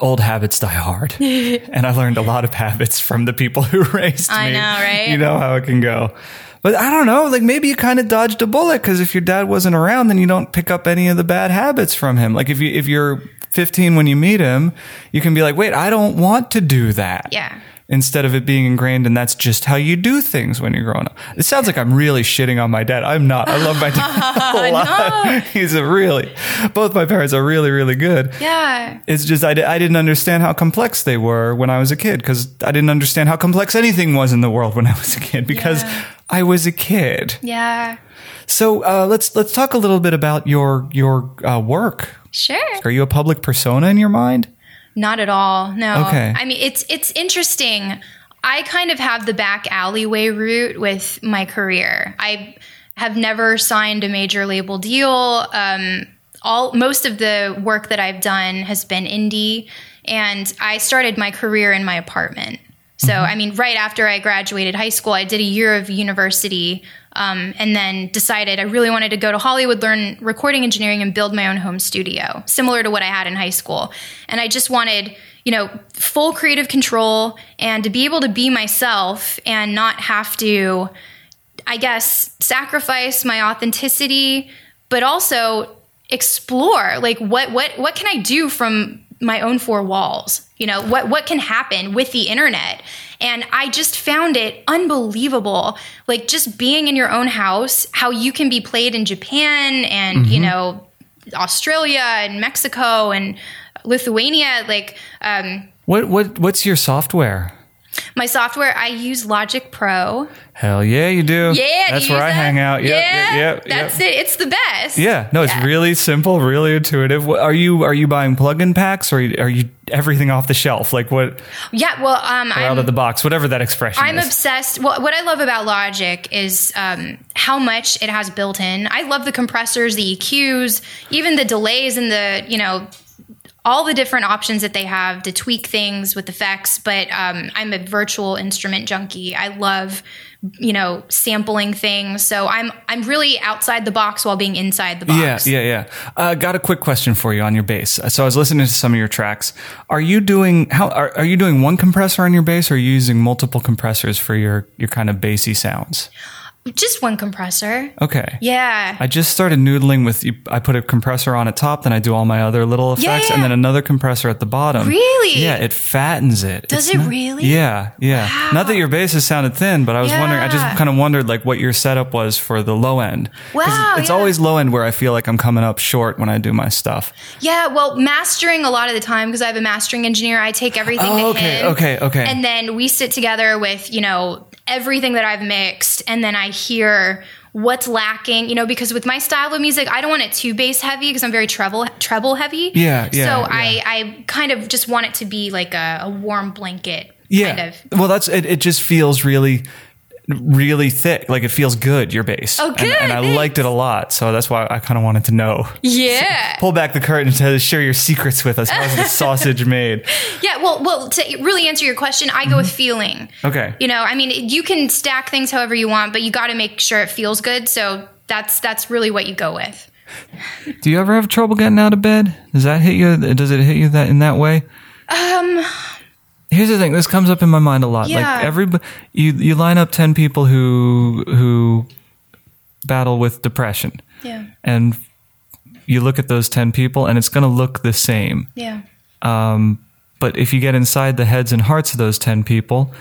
old habits die hard. and I learned a lot of habits from the people who raised I me. I know, right? You know how it can go. But I don't know, like maybe you kind of dodged a bullet because if your dad wasn't around, then you don't pick up any of the bad habits from him. Like if you if you're 15 when you meet him, you can be like, wait, I don't want to do that. Yeah instead of it being ingrained and that's just how you do things when you're growing up. It sounds like I'm really shitting on my dad. I'm not. I love my dad a lot. No. He's a really, both my parents are really, really good. Yeah. It's just, I, I didn't understand how complex they were when I was a kid because I didn't understand how complex anything was in the world when I was a kid because yeah. I was a kid. Yeah. So uh, let's let's talk a little bit about your your uh, work. Sure. Are you a public persona in your mind? Not at all. No. Okay. I mean, it's it's interesting. I kind of have the back alleyway route with my career. I have never signed a major label deal. Um, all most of the work that I've done has been indie, and I started my career in my apartment. So, mm-hmm. I mean, right after I graduated high school, I did a year of university um, and then decided I really wanted to go to Hollywood, learn recording engineering, and build my own home studio, similar to what I had in high school. And I just wanted, you know, full creative control and to be able to be myself and not have to, I guess, sacrifice my authenticity, but also explore like what what what can I do from my own four walls? You know, what what can happen with the internet? And I just found it unbelievable. Like just being in your own house, how you can be played in Japan and, mm-hmm. you know, Australia and Mexico and Lithuania. Like, um, what, what, what's your software? My software, I use Logic Pro. Hell yeah, you do. Yeah, that's where I hang out. Yep, yeah, yep, yep, that's it. It's the best. Yeah, no, it's yeah. really simple, really intuitive. Are you are you buying plug-in packs or are you everything off the shelf? Like what? Yeah, well, um, out of the box, whatever that expression. I'm is. obsessed. Well, what I love about Logic is um, how much it has built in. I love the compressors, the EQs, even the delays and the you know all the different options that they have to tweak things with effects. But um, I'm a virtual instrument junkie. I love you know sampling things. So i'm i'm really outside the box while being inside the box. yeah yeah. Yeah uh, got a quick question for you on your bass. So i was listening to some of your tracks. Are you doing how are, are you doing one compressor on your bass or are you using multiple compressors for your your kind of bassy sounds just one compressor. Okay. Yeah. I just started noodling with. I put a compressor on at top, then I do all my other little effects, yeah, yeah. and then another compressor at the bottom. Really? Yeah, it fattens it. Does it's it not, really? Yeah, yeah. Wow. Not that your bass basses sounded thin, but I was yeah. wondering. I just kind of wondered like what your setup was for the low end. Wow. It's always low end where I feel like I'm coming up short when I do my stuff. Yeah. Well, mastering a lot of the time because I have a mastering engineer, I take everything oh, okay, him. Okay. Okay. And then we sit together with you know everything that I've mixed and then I hear what's lacking, you know, because with my style of music, I don't want it too bass heavy because I'm very treble treble heavy. Yeah, yeah. So yeah. I I kind of just want it to be like a, a warm blanket. Yeah. Kind of. Well, that's it. It just feels really really thick. Like it feels good, your base. Oh, And- good, And, I liked it a lot. So that's why I kind of wanted to know. Yeah. Pull back the curtain to share your secrets with us. How's the sausage made? Yeah, well, well, to really answer your question, I go with feeling. Okay. You know, I mean, you can stack things however you want, but you got to make sure it feels good. So that's that's really what you go with. Do you ever have trouble getting out of bed? Does that hit you? Does it hit you that in that way? Um, Here's the thing. This comes up in my mind a lot. Yeah. Like every you you line up ten people who who battle with depression, yeah, and you look at those ten people, and it's going to look the same. yeah, Um, but if you get inside the heads and hearts of those 10 people,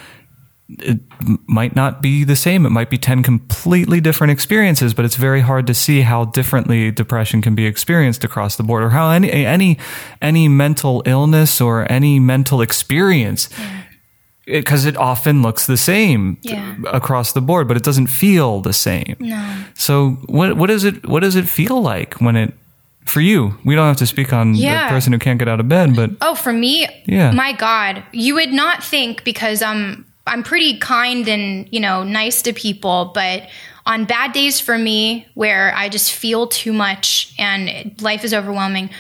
it might not be the same. It might be 10 completely different experiences, but it's very hard to see how differently depression can be experienced across the board or how any, any, any mental illness or any mental experience because it, often looks the same Yeah. across the board, but it doesn't feel the same. no. So what what does it what does it feel like when it for you? We don't have to speak on Yeah. the person who can't get out of bed, but Oh, for me, Yeah. my God, you would not think because um, I'm pretty kind and you know nice to people, but on bad days for me where I just feel too much and life is overwhelming,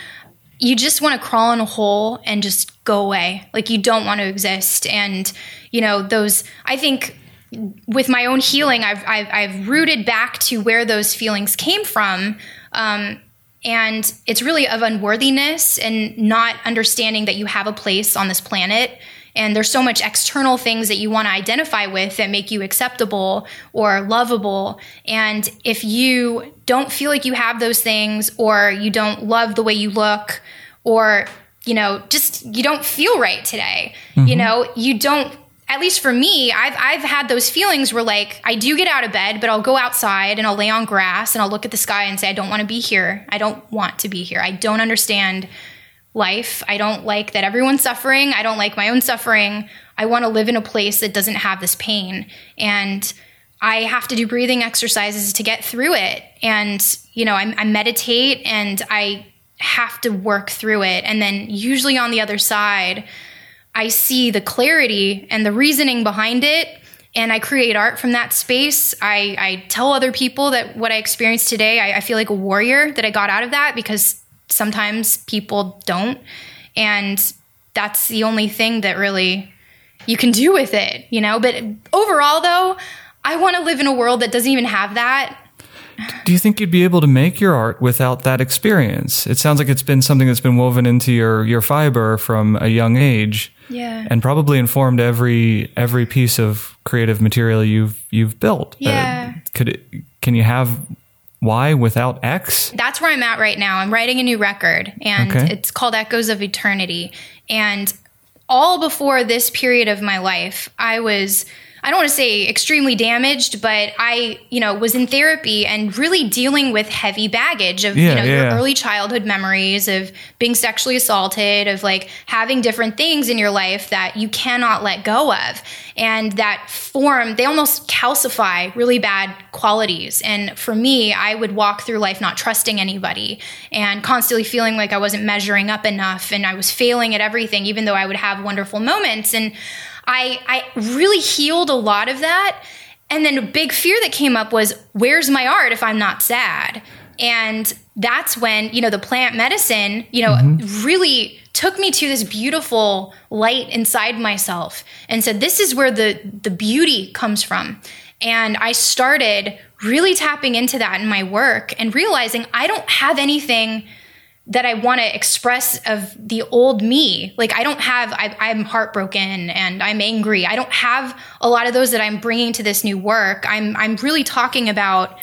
you just want to crawl in a hole and just go away. Like you don't want to exist. And you know those. I think with my own healing, I've I've, I've rooted back to where those feelings came from. Um, and it's really of unworthiness and not understanding that you have a place on this planet and there's so much external things that you want to identify with that make you acceptable or lovable and if you don't feel like you have those things or you don't love the way you look or you know just you don't feel right today you mm-hmm. know you don't at least for me, I've I've had those feelings where like I do get out of bed, but I'll go outside and I'll lay on grass and I'll look at the sky and say, I don't want to be here. I don't want to be here. I don't understand life. I don't like that everyone's suffering. I don't like my own suffering. I want to live in a place that doesn't have this pain. And I have to do breathing exercises to get through it. And, you know, I, I meditate and I have to work through it. And then usually on the other side, I see the clarity and the reasoning behind it, and I create art from that space. I, I tell other people that what I experienced today, I, I feel like a warrior that I got out of that because sometimes people don't. And that's the only thing that really you can do with it, you know? But overall, though, I want to live in a world that doesn't even have that. do you think you'd be able to make your art without that experience? It sounds like it's been something that's been woven into your your fiber from a young age. Yeah. And probably informed every every piece of creative material you've you've built. Uh, Yeah. could it, can you have Y without X? that's where I'm at right now. I'm writing a new record, and Okay. it's called Echoes of Eternity. And all before this period of my life, I was. I don't want to say extremely damaged, but I, you know, was in therapy and really dealing with heavy baggage of, Yeah, you know, yeah. your early childhood memories of being sexually assaulted, of like having different things in your life that you cannot let go of. And that form, they almost calcify really bad qualities. And for me, I would walk through life not trusting anybody and constantly feeling like I wasn't measuring up enough and I was failing at everything, even though I would have wonderful moments. And I, I really healed a lot of that. And then a big fear that came up was, where's my art if I'm not sad? And that's when, you know, the plant medicine, you know, mm-hmm. really took me to this beautiful light inside myself and said, this is where the, the beauty comes from. And I started really tapping into that in my work and realizing I don't have anything that I want to express of the old me. Like I don't have, I, I'm heartbroken and I'm angry. I don't have a lot of those that I'm bringing to this new work. I'm, I'm really talking about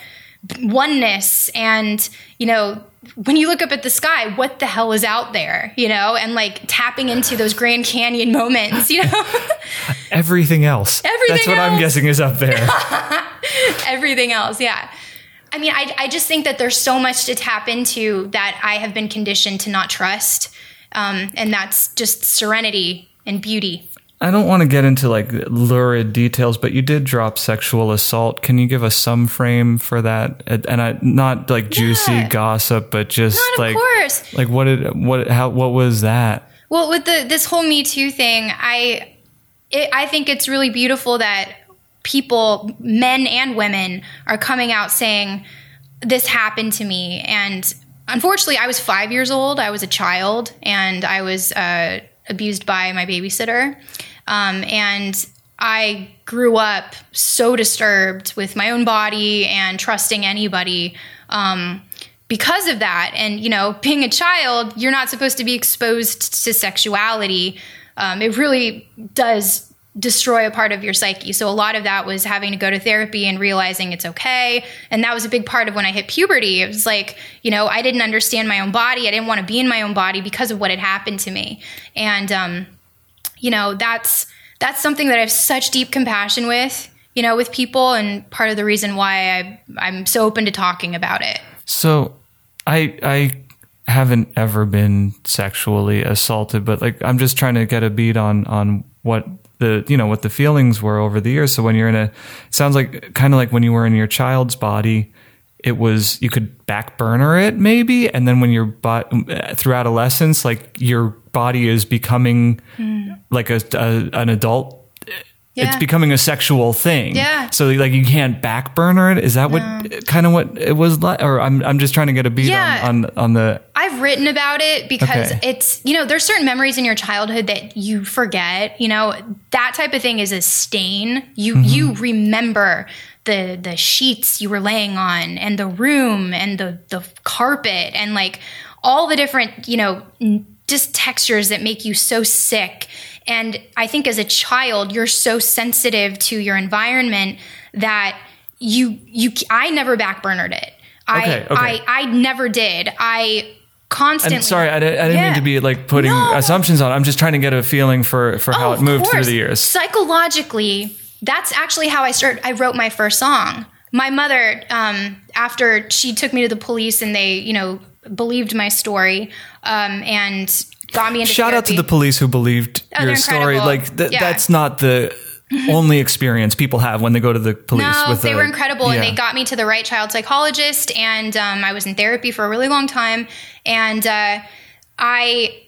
oneness and, you know, when you look up at the sky, what the hell is out there, you know, and like tapping into those Grand Canyon moments, you know, Everything else. Everything That's what I'm guessing is up there. everything else. Yeah. I mean, I, I just think that there's so much to tap into that I have been conditioned to not trust. Um, and that's just serenity and beauty. I don't want to get into like lurid details, but you did drop sexual assault. Can you give us some frame for that? And I not like juicy Yeah. gossip, but just Not of like course. like what did what how what was that? Well, with the this whole Me Too thing, I it, I think it's really beautiful that people, men and women, are coming out saying, This happened to me. And unfortunately, I was five years old. I was a child and I was uh, abused by my babysitter. Um, and I grew up so disturbed with my own body and trusting anybody. Um, because of that, and you know, being a child, you're not supposed to be exposed to sexuality. Um, it really does destroy a part of your psyche. So a lot of that was having to go to therapy and realizing it's okay. And that was a big part of when I hit puberty. It was like, you know, I didn't understand my own body. I didn't want to be in my own body because of what had happened to me. And um, you know, that's that's something that I have such deep compassion with, you know, with people and part of the reason why I I'm so open to talking about it. So I I haven't ever been sexually assaulted, but like I'm just trying to get a beat on on what the you know what the feelings were over the years. So when you're in a, it sounds like kind of like when you were in your child's body, it was you could back burner it maybe, and then when you're but through adolescence, like your body is becoming mm. like a, a an adult yeah. it's becoming a sexual thing. Yeah. So like you can't back burner it. Is that what kind of what it was like? Or I'm I'm just trying to get a beat yeah. on, on on the. I've written about it because okay. it's you know there's certain memories in your childhood that you forget. You know that type of thing is a stain. You mm-hmm. you remember the the sheets you were laying on and the room and the the carpet and like all the different you know just textures that make you so sick and I think as a child, you're so sensitive to your environment that you you I never backburnered it. Okay, I, okay. I I never did. I constantly. I'm sorry, I, I didn't yeah. mean to be like putting no. assumptions on. I'm just trying to get a feeling for for how oh, it moved course. through the years. Psychologically, that's actually how I started. I wrote my first song. My mother, um, after she took me to the police and they, you know, believed my story, um, and got me into Shout therapy. out to the police who believed oh, your story. Like th- yeah. that's not the only experience people have when they go to the police. No, they were incredible, yeah. and they got me to the right child psychologist. And um, I was in therapy for a really long time, and uh, I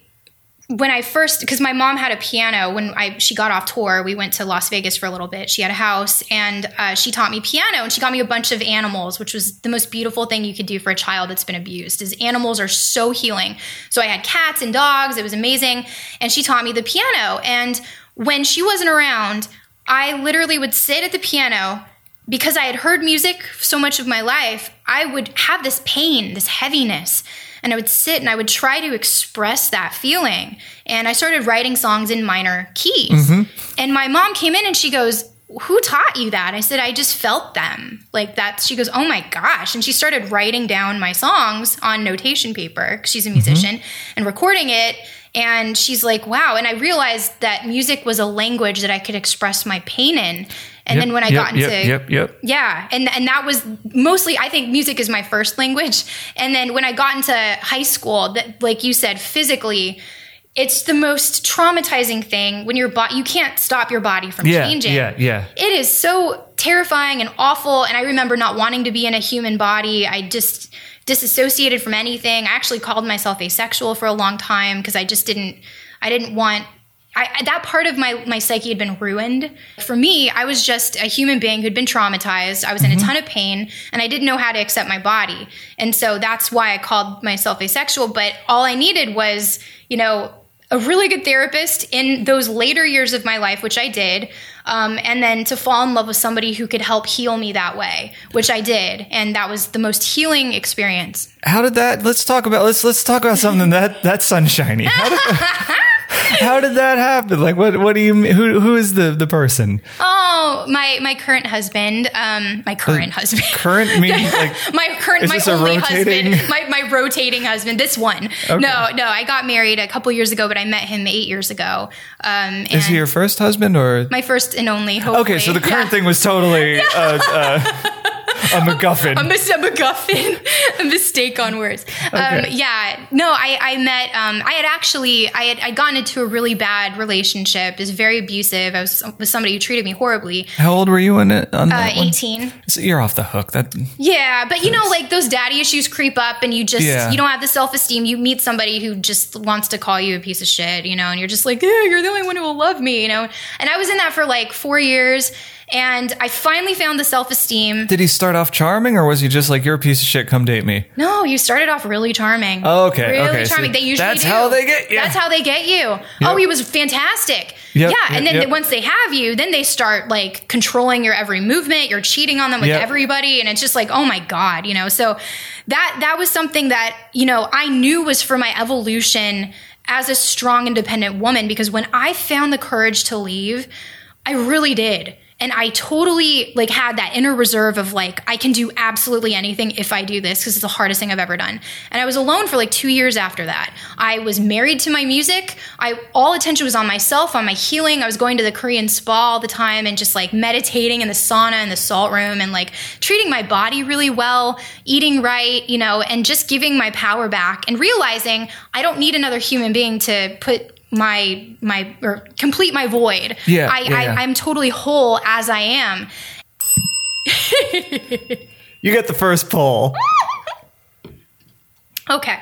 when I first, because my mom had a piano when I she got off tour, we went to Las Vegas for a little bit. She had a house, and uh, she taught me piano, and she got me a bunch of animals, which was the most beautiful thing you could do for a child that's been abused. Is animals are so healing. So I had cats and dogs. It was amazing, and she taught me the piano. And when she wasn't around, I literally would sit at the piano because I had heard music so much of my life. I would have this pain, this heaviness and I would sit and I would try to express that feeling. And I started writing songs in minor keys. Mm-hmm. And my mom came in and she goes, who taught you that? I said, I just felt them like that. She goes, Oh my gosh. And she started writing down my songs on notation paper she's a musician mm-hmm. and recording it. And she's like, Wow. And I realized that music was a language that I could express my pain in. And yep, then when I yep, got into yep, yep, yep. Yeah. And and that was mostly I think music is my first language. And then when I got into high school, that like you said, physically, it's the most traumatizing thing when your body you can't stop your body from yeah, changing. Yeah, yeah. It is so terrifying and awful. And I remember not wanting to be in a human body. I just disassociated from anything. I actually called myself asexual for a long time because I just didn't I didn't want I, that part of my, my psyche had been ruined. For me, I was just a human being who'd been traumatized. I was in mm-hmm. a ton of pain and I didn't know how to accept my body. And so that's why I called myself asexual. But all I needed was, you know, a really good therapist in those later years of my life, which I did, um, and then to fall in love with somebody who could help heal me that way, which I did, and that was the most healing experience. How did that? Let's talk about let's let's talk about something that that's sunshiny. How did, that happen? Like, what? What do you? Who? Who is the the person? Oh, my my current husband. Um, my current uh, husband. Current means like my current, my only husband, my my rotating husband. This one. Okay. No, no. I got married a couple years ago, but I met him eight years ago. Um, is he your first husband or my first and only? Hopefully. Okay, so the current yeah. thing was totally. Uh, uh, a MacGuffin. a, mis- a MacGuffin. a mistake on words. Um, okay. Um, yeah. No, I, I met, um, I had actually, I had I'd gotten into a really bad relationship. It was very abusive. I was with somebody who treated me horribly. How old were you in it? On uh, 18. So you're off the hook. That Yeah, but you know, like those daddy issues creep up and you just, yeah. you don't have the self-esteem. You meet somebody who just wants to call you a piece of shit, you know, and you're just like, yeah, you're the only one who will love me, you know? And I was in that for like four years And I finally found the self esteem. Did he start off charming, or was he just like, "You're a piece of shit, come date me"? No, you started off really charming. Oh, okay, really okay, so charming. they usually that's do. how they get you. That's how they get you. Oh, he was fantastic. Yep, yeah, and then yep. once they have you, then they start like controlling your every movement. You're cheating on them with Yep. everybody, and it's just like, oh my god, you know. So that that was something that you know I knew was for my evolution as a strong, independent woman. Because when I found the courage to leave, I really did. And I totally like had that inner reserve of like I can do absolutely anything if I do this because it's the hardest thing I've ever done. And I was alone for like 2 years after that. I was married to my music. I all attention was on myself, on my healing. I was going to the Korean spa all the time and just like meditating in the sauna and the salt room and like treating my body really well, eating right, you know, and just giving my power back and realizing I don't need another human being to put my my or complete my void. Yeah, I, yeah, I yeah. I'm totally whole as I am. You get the first poll. Okay.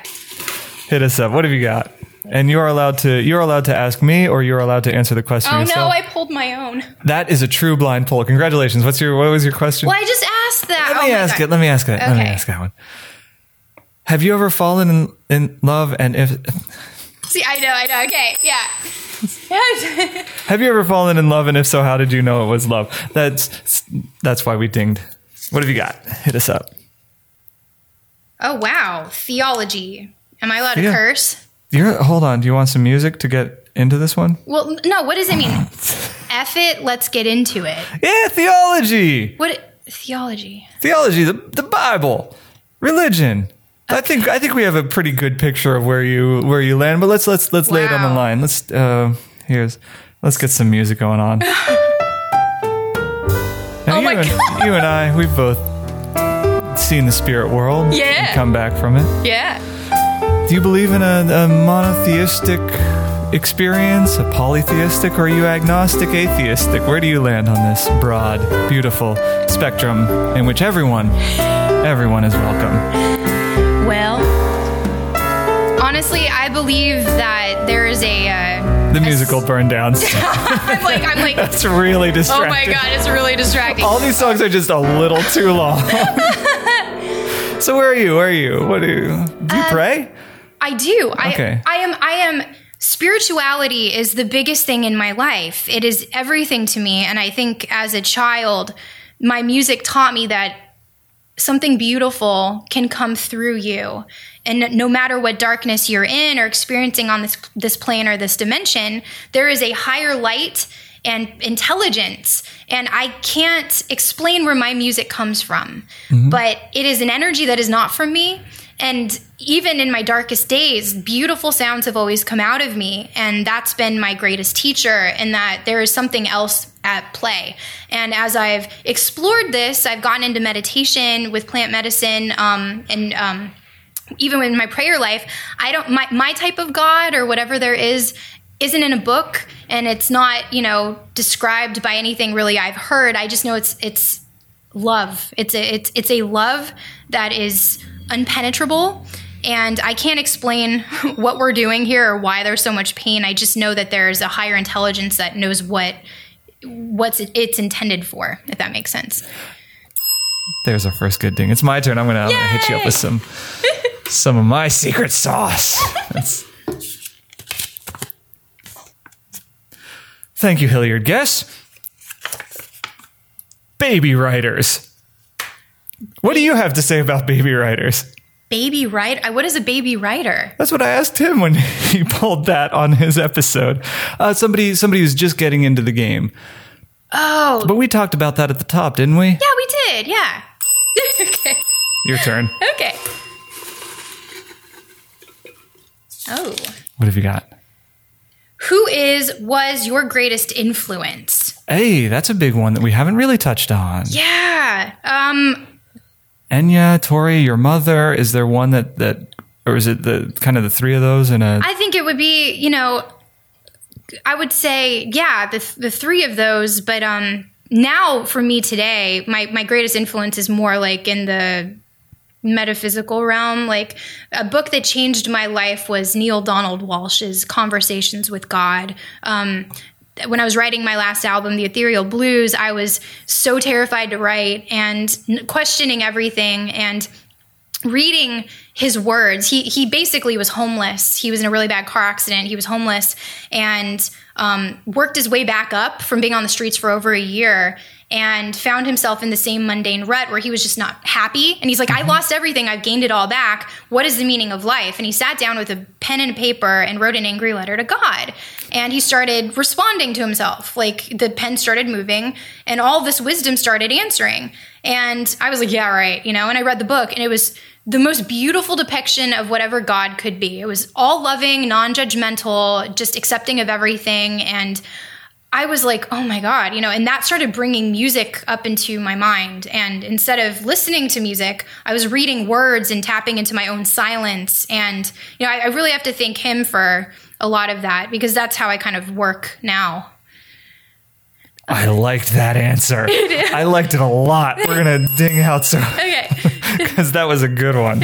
Hit us up. What have you got? And you're allowed to you're allowed to ask me, or you're allowed to answer the question Oh yourself. no, I pulled my own. that is a true blind poll. Congratulations. What's your what was your question? Well, I just asked that. Let Oh me ask God. it. Let me ask it. Let me ask that one. Have you ever fallen in, in love and if See, I know, I know. Okay, yeah. have you ever fallen in love and if so how did you know it was love? That's that's why we dinged. What have you got? Hit us up. oh wow, theology. Am I allowed to Yeah. curse? You're hold on. Do you want some music to get into this one? Well, no. What does it mean? F it. Let's get into it. Yeah, theology. What theology? Theology, the the Bible, religion. I think I think we have a pretty good picture of where you where you land, but let's let's let's lay it on the line. Let's uh here's let's get some music going on. Now, Oh you, my and, God. you and I, we've both seen the spirit world Yeah. and come back from it. Yeah. Do you believe in a, a monotheistic experience, a polytheistic, or are you agnostic, atheistic? Where do you land on this broad, beautiful spectrum in which everyone, everyone is welcome? Well, honestly, I believe that there is a. Uh, The musical burn down. I'm like, I'm like. That's really distracting. Oh my god, it's really distracting. All these songs are just a little too long. so where are you? Where are you? What do you do? You pray? I do. Okay. I, I am. I am. Spirituality is the biggest thing in my life. It is everything to me, and I think as a child, my music taught me that something beautiful can come through you, and no matter what darkness you're in or experiencing on this this plane or this dimension, there is a higher light and intelligence. And I can't explain where my music comes from, mm-hmm. but it is an energy that is not from me. And even in my darkest days, beautiful sounds have always come out of me. And that's been my greatest teacher, in that there is something else at play. And as I've explored this, I've gotten into meditation with plant medicine um, and um, even in my prayer life, I don't my my type of God or whatever there is isn't in a book and it's not, you know, described by anything really I've heard. I just know it's it's love. It's a it's it's a love that is unpenetrable and I can't explain what we're doing here or why there's so much pain. I just know that there's a higher intelligence that knows what what's it, it's intended for, if that makes sense. There's our first good ding. It's my turn. I'm gonna, I'm gonna hit you up with some some of my secret sauce. That's- Thank you, Hilliard. Guess baby writers. What do you have to say about baby writers? Baby writer? What is a baby writer? That's what I asked him when he pulled that on his episode. Uh, somebody, somebody who's just getting into the game. Oh, But we talked about that at the top, didn't we? Yeah, we did. Yeah. okay. Your turn. Okay. Oh. What have you got? Who is was your greatest influence? Hey, that's a big one that we haven't really touched on. Yeah. Um Enya, Tori, your mother. Is there one that that, or is it the kind of the three of those in a? I think it would be, you know, I would say yeah, the the three of those, but um now for me today, my my greatest influence is more like in the metaphysical realm. Like a book that changed my life was Neale Donald Walsch's Conversations with God. Um, when I was writing my last album, The Ethereal Blues, I was so terrified to write and questioning everything and reading his words. He he basically was homeless. He was in a really bad car accident. He was homeless and um, worked his way back up from being on the streets for over a year and found himself in the same mundane rut where he was just not happy. And he's like, I mm-hmm. lost everything. I've gained it all back. What is the meaning of life? And he sat down with a pen and paper and wrote an angry letter to God. And he started responding to himself. Like the pen started moving and all this wisdom started answering. And I was like, yeah, right. You know, and I read the book and it was the most beautiful depiction of whatever God could be. It was all loving, non judgmental, just accepting of everything. And I was like, oh my God, you know, and that started bringing music up into my mind. And instead of listening to music, I was reading words and tapping into my own silence. And, you know, I, I really have to thank him for a lot of that because that's how I kind of work now. I liked that answer. I liked it a lot. We're gonna ding out so Okay. because that was a good one.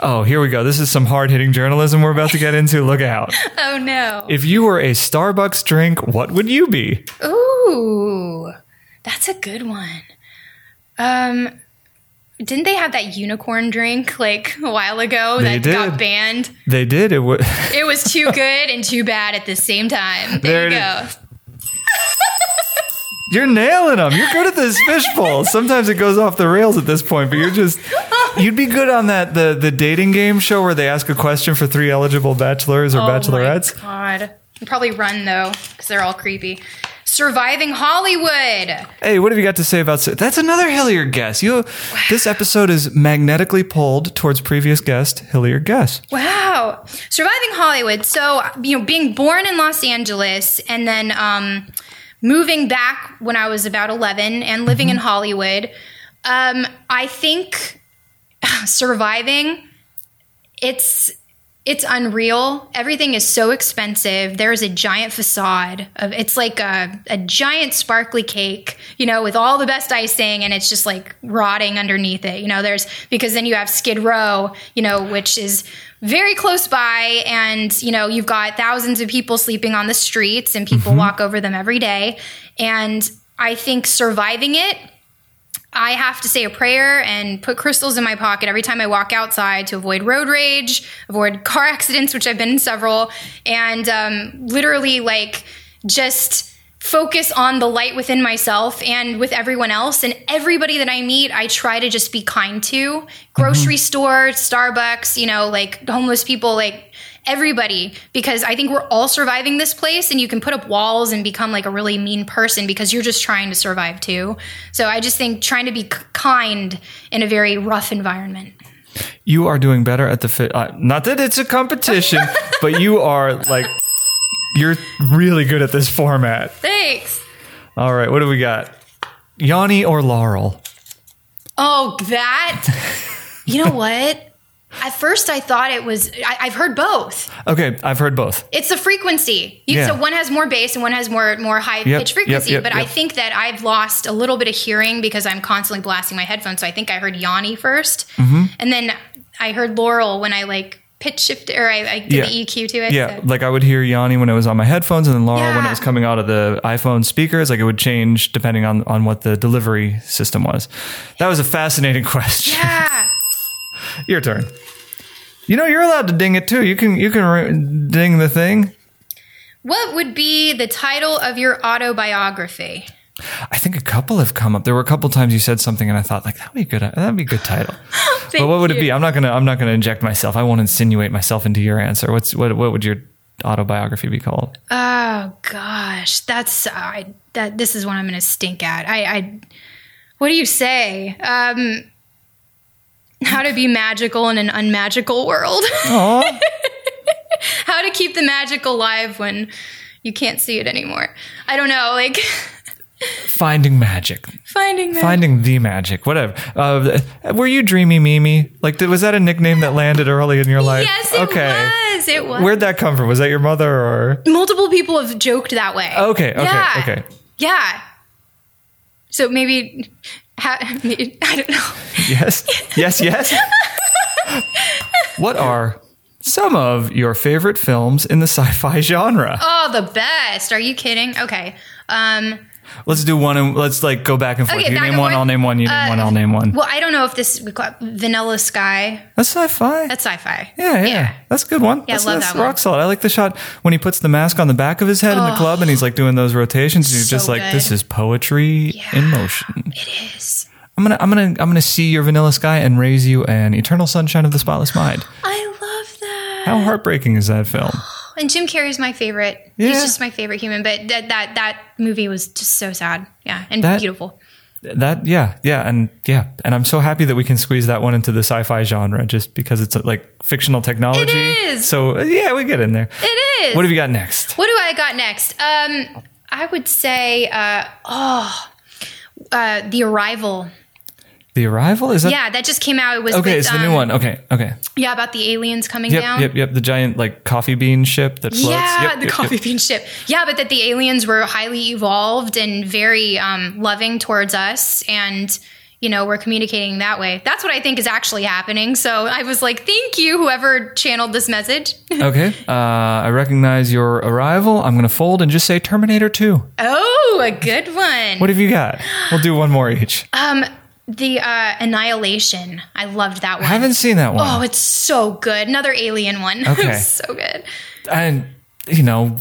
Oh, here we go. This is some hard hitting journalism we're about to get into. Look out. oh no. If you were a Starbucks drink, what would you be? Ooh, that's a good one. Um, didn't they have that unicorn drink like a while ago They that did. got banned? They did. It was It was too good and too bad at the same time. There There, you go. You're nailing them. You're good at this fishbowl. Sometimes it goes off the rails at this point, but you're just. You'd be good on that the the dating game show where they ask a question for three eligible bachelors or bachelorettes. Oh my god. I'd probably run though because they're all creepy. Surviving Hollywood. Hey, what have you got to say about that's another Hilliard guess? You, this episode is magnetically pulled towards previous guest Hilliard guess. Wow. Surviving Hollywood. So, you know, being born in Los Angeles and then um, moving back when I was about 11 and living in Hollywood, um, I think surviving, it's. It's unreal. Everything is so expensive. There is a giant facade of it's like a, a giant sparkly cake, you know, with all the best icing and it's just like rotting underneath it. You know, there's because then you have Skid Row, you know, which is very close by and you know you've got thousands of people sleeping on the streets and people mm-hmm. walk over them every day and i think surviving it i have to say a prayer and put crystals in my pocket every time i walk outside to avoid road rage avoid car accidents which i've been in several and um, literally like just focus on the light within myself and with everyone else. And everybody that I meet I try to just be kind to. Grocery store Starbucks you know like homeless people like everybody because I think we're all surviving this place and you can put up walls and become like a really mean person because you're just trying to survive too so I just think trying to be kind in a very rough environment You are doing better at the fit. Uh, not that it's a competition, but you are like you're really good at this format. thanks All right, what do we got? Yanni or Laurel? Oh, that. you know what? At first, I thought it was. I, I've heard both. Okay, I've heard both. It's the frequency. You, Yeah. So one has more bass and one has more more high Yep, pitch frequency. yep, but I think that I've lost a little bit of hearing because I'm constantly blasting my headphones. So I think I heard Yanni 1st Mm-hmm. and then I heard Laurel when I like pitch shifted or I, I did Yeah. the EQ to it. Yeah, So- like I would hear Yanni when it was on my headphones, and then Laurel when it was coming out of the iPhone speakers. Like it would change depending on on what the delivery system was. That was a fascinating question. yeah. Your turn. You know, you're allowed to ding it too. You can you can ri- ding the thing. What would be the title of your autobiography? I think a couple have come up. There were a couple times you said something, and I thought like that would be good. That'd be a good title. but what would it be? I'm not gonna. I'm not gonna inject myself. I won't insinuate myself into your answer. What's what? What would your autobiography be called? Oh gosh, that's I that this is what I'm going to stink at. I, I what do you say? Um, how to be magical in an unmagical world? How to keep the magic alive when you can't see it anymore? I don't know, like Finding magic. finding magic. Finding the magic. Whatever. Uh, were you Dreamy Mimi? Like, was that a nickname that landed early in your life? Yes, it was. It was. Where'd that come from? Was that your mother or? Multiple people have joked that way. Okay. Okay. Yeah. Okay. Yeah. So maybe, ha, I don't know. Yes. Yes. Yes. what are some of your favorite films in the sci-fi genre. Oh, the best. Are you kidding? Okay. Um, Let's do one and let's like go back and forth. Okay, you name one, forth. I'll name one. You name Uh, one, I'll name one. well, I don't know if this we call Vanilla Sky. That's sci-fi. That's sci-fi. yeah, yeah, That's a good one. Yeah, that's, love that's that one. rock solid. I like the shot when he puts the mask on the back of his head in the club and he's like doing those rotations. And you're So just like, good. this is poetry in motion. It is. I'm gonna, I'm gonna, I'm gonna see your Vanilla Sky and raise you an Eternal Sunshine of the Spotless Mind. I love that. How heartbreaking is that film? And Jim Carrey's my favorite. Yeah. He's just my favorite human. But that that that movie was just so sad. Yeah, and That- beautiful. That yeah yeah and yeah and I'm so happy that we can squeeze that one into the sci-fi genre just because it's like fictional technology. is. So yeah, we get in there. It is. What have you got next? What do I got next? Um, I would say, uh, oh, uh, The Arrival. The Arrival is that? Yeah, that just came out. It was Okay, with, it's the um, new one. Okay, okay. Yeah, about the aliens coming Yep, down. yep, yep. The giant like coffee bean ship that floats. Yeah, Yep, the yep, coffee bean ship. Yeah, but that the aliens were highly evolved and very um, loving towards us, and you know we're communicating that way. That's what I think is actually happening. So I was like, thank you, whoever channeled this message. Okay, uh, I recognize your arrival. I'm gonna fold and just say Terminator 2. oh, a good one. What have you got? We'll do one more each. um, the uh, Annihilation. I loved that one. I haven't seen that one. Oh, it's so good. Another alien one. Okay. so good. And you know,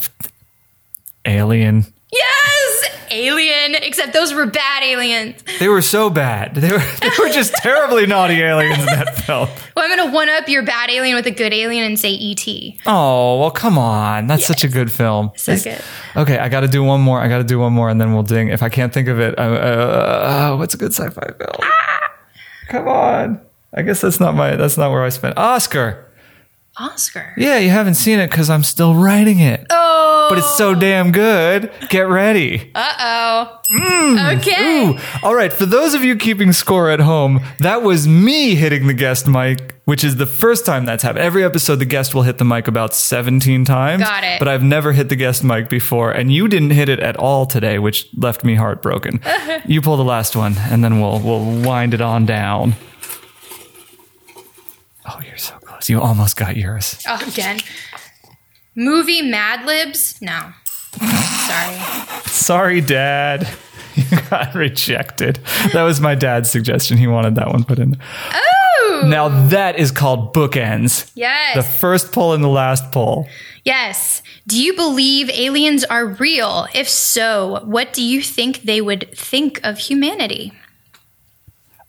Alien. Yes, alien. Except those were bad aliens. They were so bad. They were they were just terribly naughty aliens in that film. Well, I'm gonna one up your bad alien with a good alien and say ET. Oh well, come on. That's such a good film. So Is- good. Okay, I got to do one more. I got to do one more, and then we'll ding. If I can't think of it, uh, uh, what's a good sci-fi film? Come on. I guess that's not my. That's not where I spent. Oscar. Oscar. Yeah, you haven't seen it because I'm still writing it. Oh. But it's so damn good. Get ready. Uh oh. okay. Ooh. All right, for those of you keeping score at home, that was me hitting the guest mic, which is the first time that's happened. Every episode, the guest will hit the mic about 17 times. Got it. But I've never hit the guest mic before, and you didn't hit it at all today, which left me heartbroken. you pull the last one, and then we'll we'll wind it on down. Oh, you're so close. You almost got yours. Oh, again. Movie Mad Libs? No. Sorry. Sorry, Dad. You got rejected. That was my dad's suggestion. He wanted that one put in. Oh. Now that is called bookends. Yes. The first pull and the last pull. yes. Do you believe aliens are real? If so, what do you think they would think of humanity?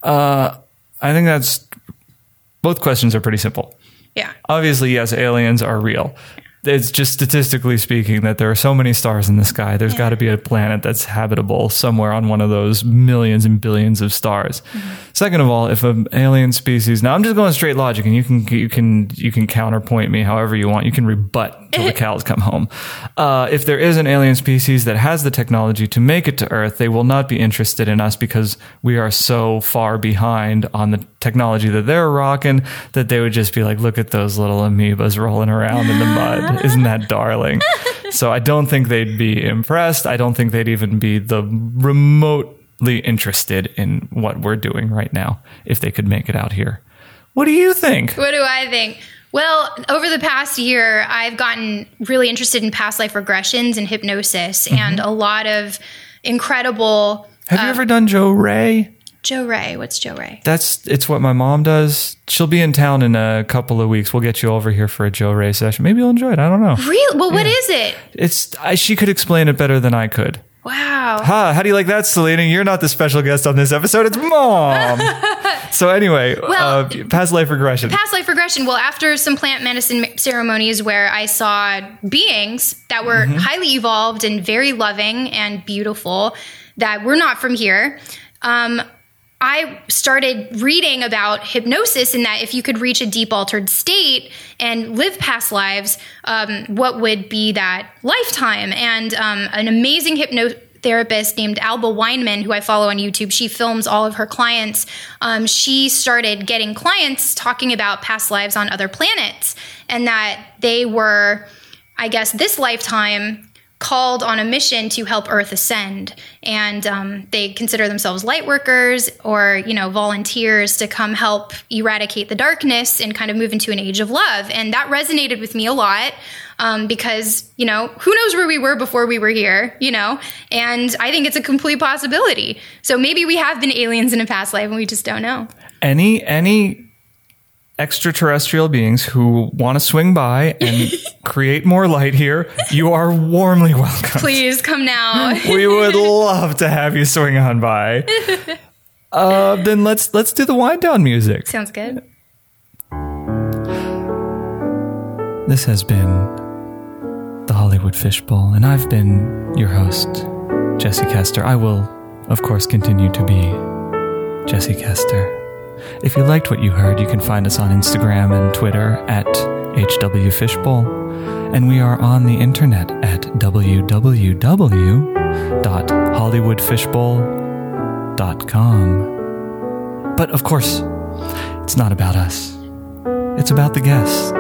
Uh, I think that's both questions are pretty simple. Yeah. Obviously, yes, aliens are real. It's just statistically speaking that there are so many stars in the sky. There's got to be a planet that's habitable somewhere on one of those millions and billions of stars. Second of all, if an alien species, now I'm just going straight logic, and you can you can you can counterpoint me however you want. You can rebut till the cows come home. Uh, if there is an alien species that has the technology to make it to Earth, they will not be interested in us because we are so far behind on the technology that they're rocking that they would just be like, look at those little amoebas rolling around in the mud. Isn't that darling? so I don't think they'd be impressed. I don't think they'd even be the remotely interested in what we're doing right now if they could make it out here. What do you think? What do I think? Well, over the past year, I've gotten really interested in past life regressions and hypnosis mm-hmm. and a lot of incredible. Have you um, ever done Johrei? Johrei. What's Johrei? That's it's what my mom does. She'll be in town in a couple of weeks. We'll get you over here for a Johrei session. Maybe you'll enjoy it. I don't know. Really? Well, what is it? It's I, she could explain it better than I could. Wow. Ha! How do you like that, Selena? You're not the special guest on this episode. It's mom. so anyway, Well, uh, past life regression. Past life regression. Well, after some plant medicine ceremonies where I saw beings that were highly evolved and very loving and beautiful that were not from here, um, I started reading about hypnosis and that if you could reach a deep altered state and live past lives, um, what would be that lifetime? And um, an amazing hypnotherapist named Alba Weinman, who I follow on YouTube, she films all of her clients. Um, she started getting clients talking about past lives on other planets and that they were, I guess, this lifetime called on a mission to help Earth ascend, and um, they consider themselves light workers or you know volunteers to come help eradicate the darkness and kind of move into an age of love. And that resonated with me a lot um, because you know who knows where we were before we were here, you know, and I think it's a complete possibility. So maybe we have been aliens in a past life and we just don't know. Any any extraterrestrial beings who want to swing by and create more light here, you are warmly welcome. Please come now. we would love to have you swing on by. Uh, then let's let's do the wind down music. Sounds good. This has been the Hollywood Fishbowl, and I've been your host, Jesse Kester. I will, of course, continue to be Jesse Kester. If you liked what you heard, you can find us on Instagram and Twitter at HW Fishbowl, and we are on the internet at www.hollywoodfishbowl.com. But of course, it's not about us. It's about the guest.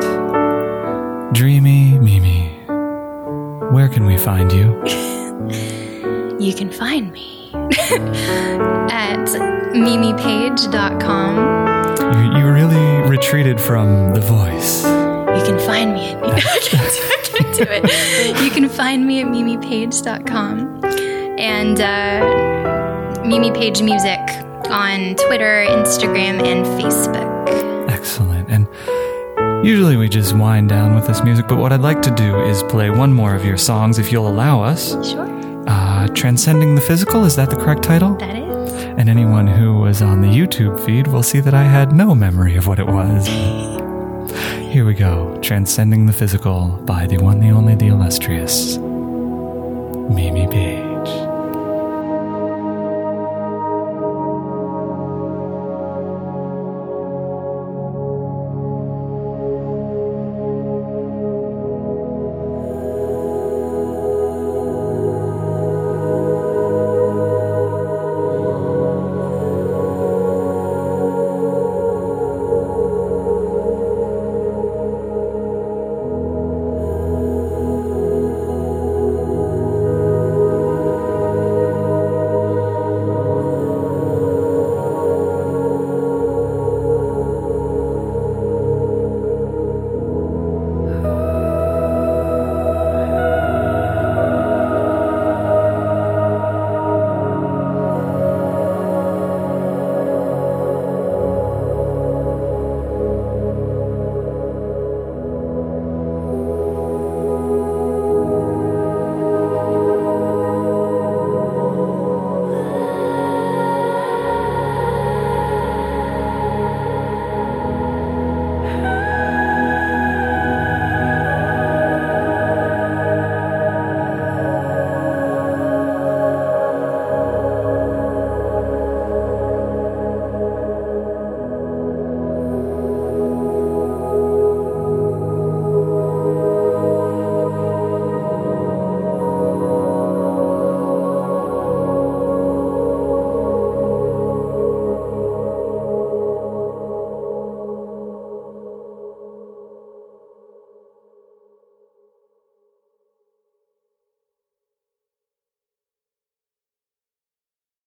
Dreamy Mimi. Where can we find you? you can find me at mimipage.com. You, you really retreated from the voice. You can find me at. I can't do it. You can find me at mimipage.com and uh, Mimi Page Music on Twitter, Instagram, and Facebook. Excellent. And Usually we just wind down with this music, but what I'd like to do is play one more of your songs if you'll allow us. Sure. Transcending the Physical, is that the correct title? That is. And anyone who was on the YouTube feed will see that I had no memory of what it was. Here we go Transcending the Physical by the one, the only, the illustrious Mimi B.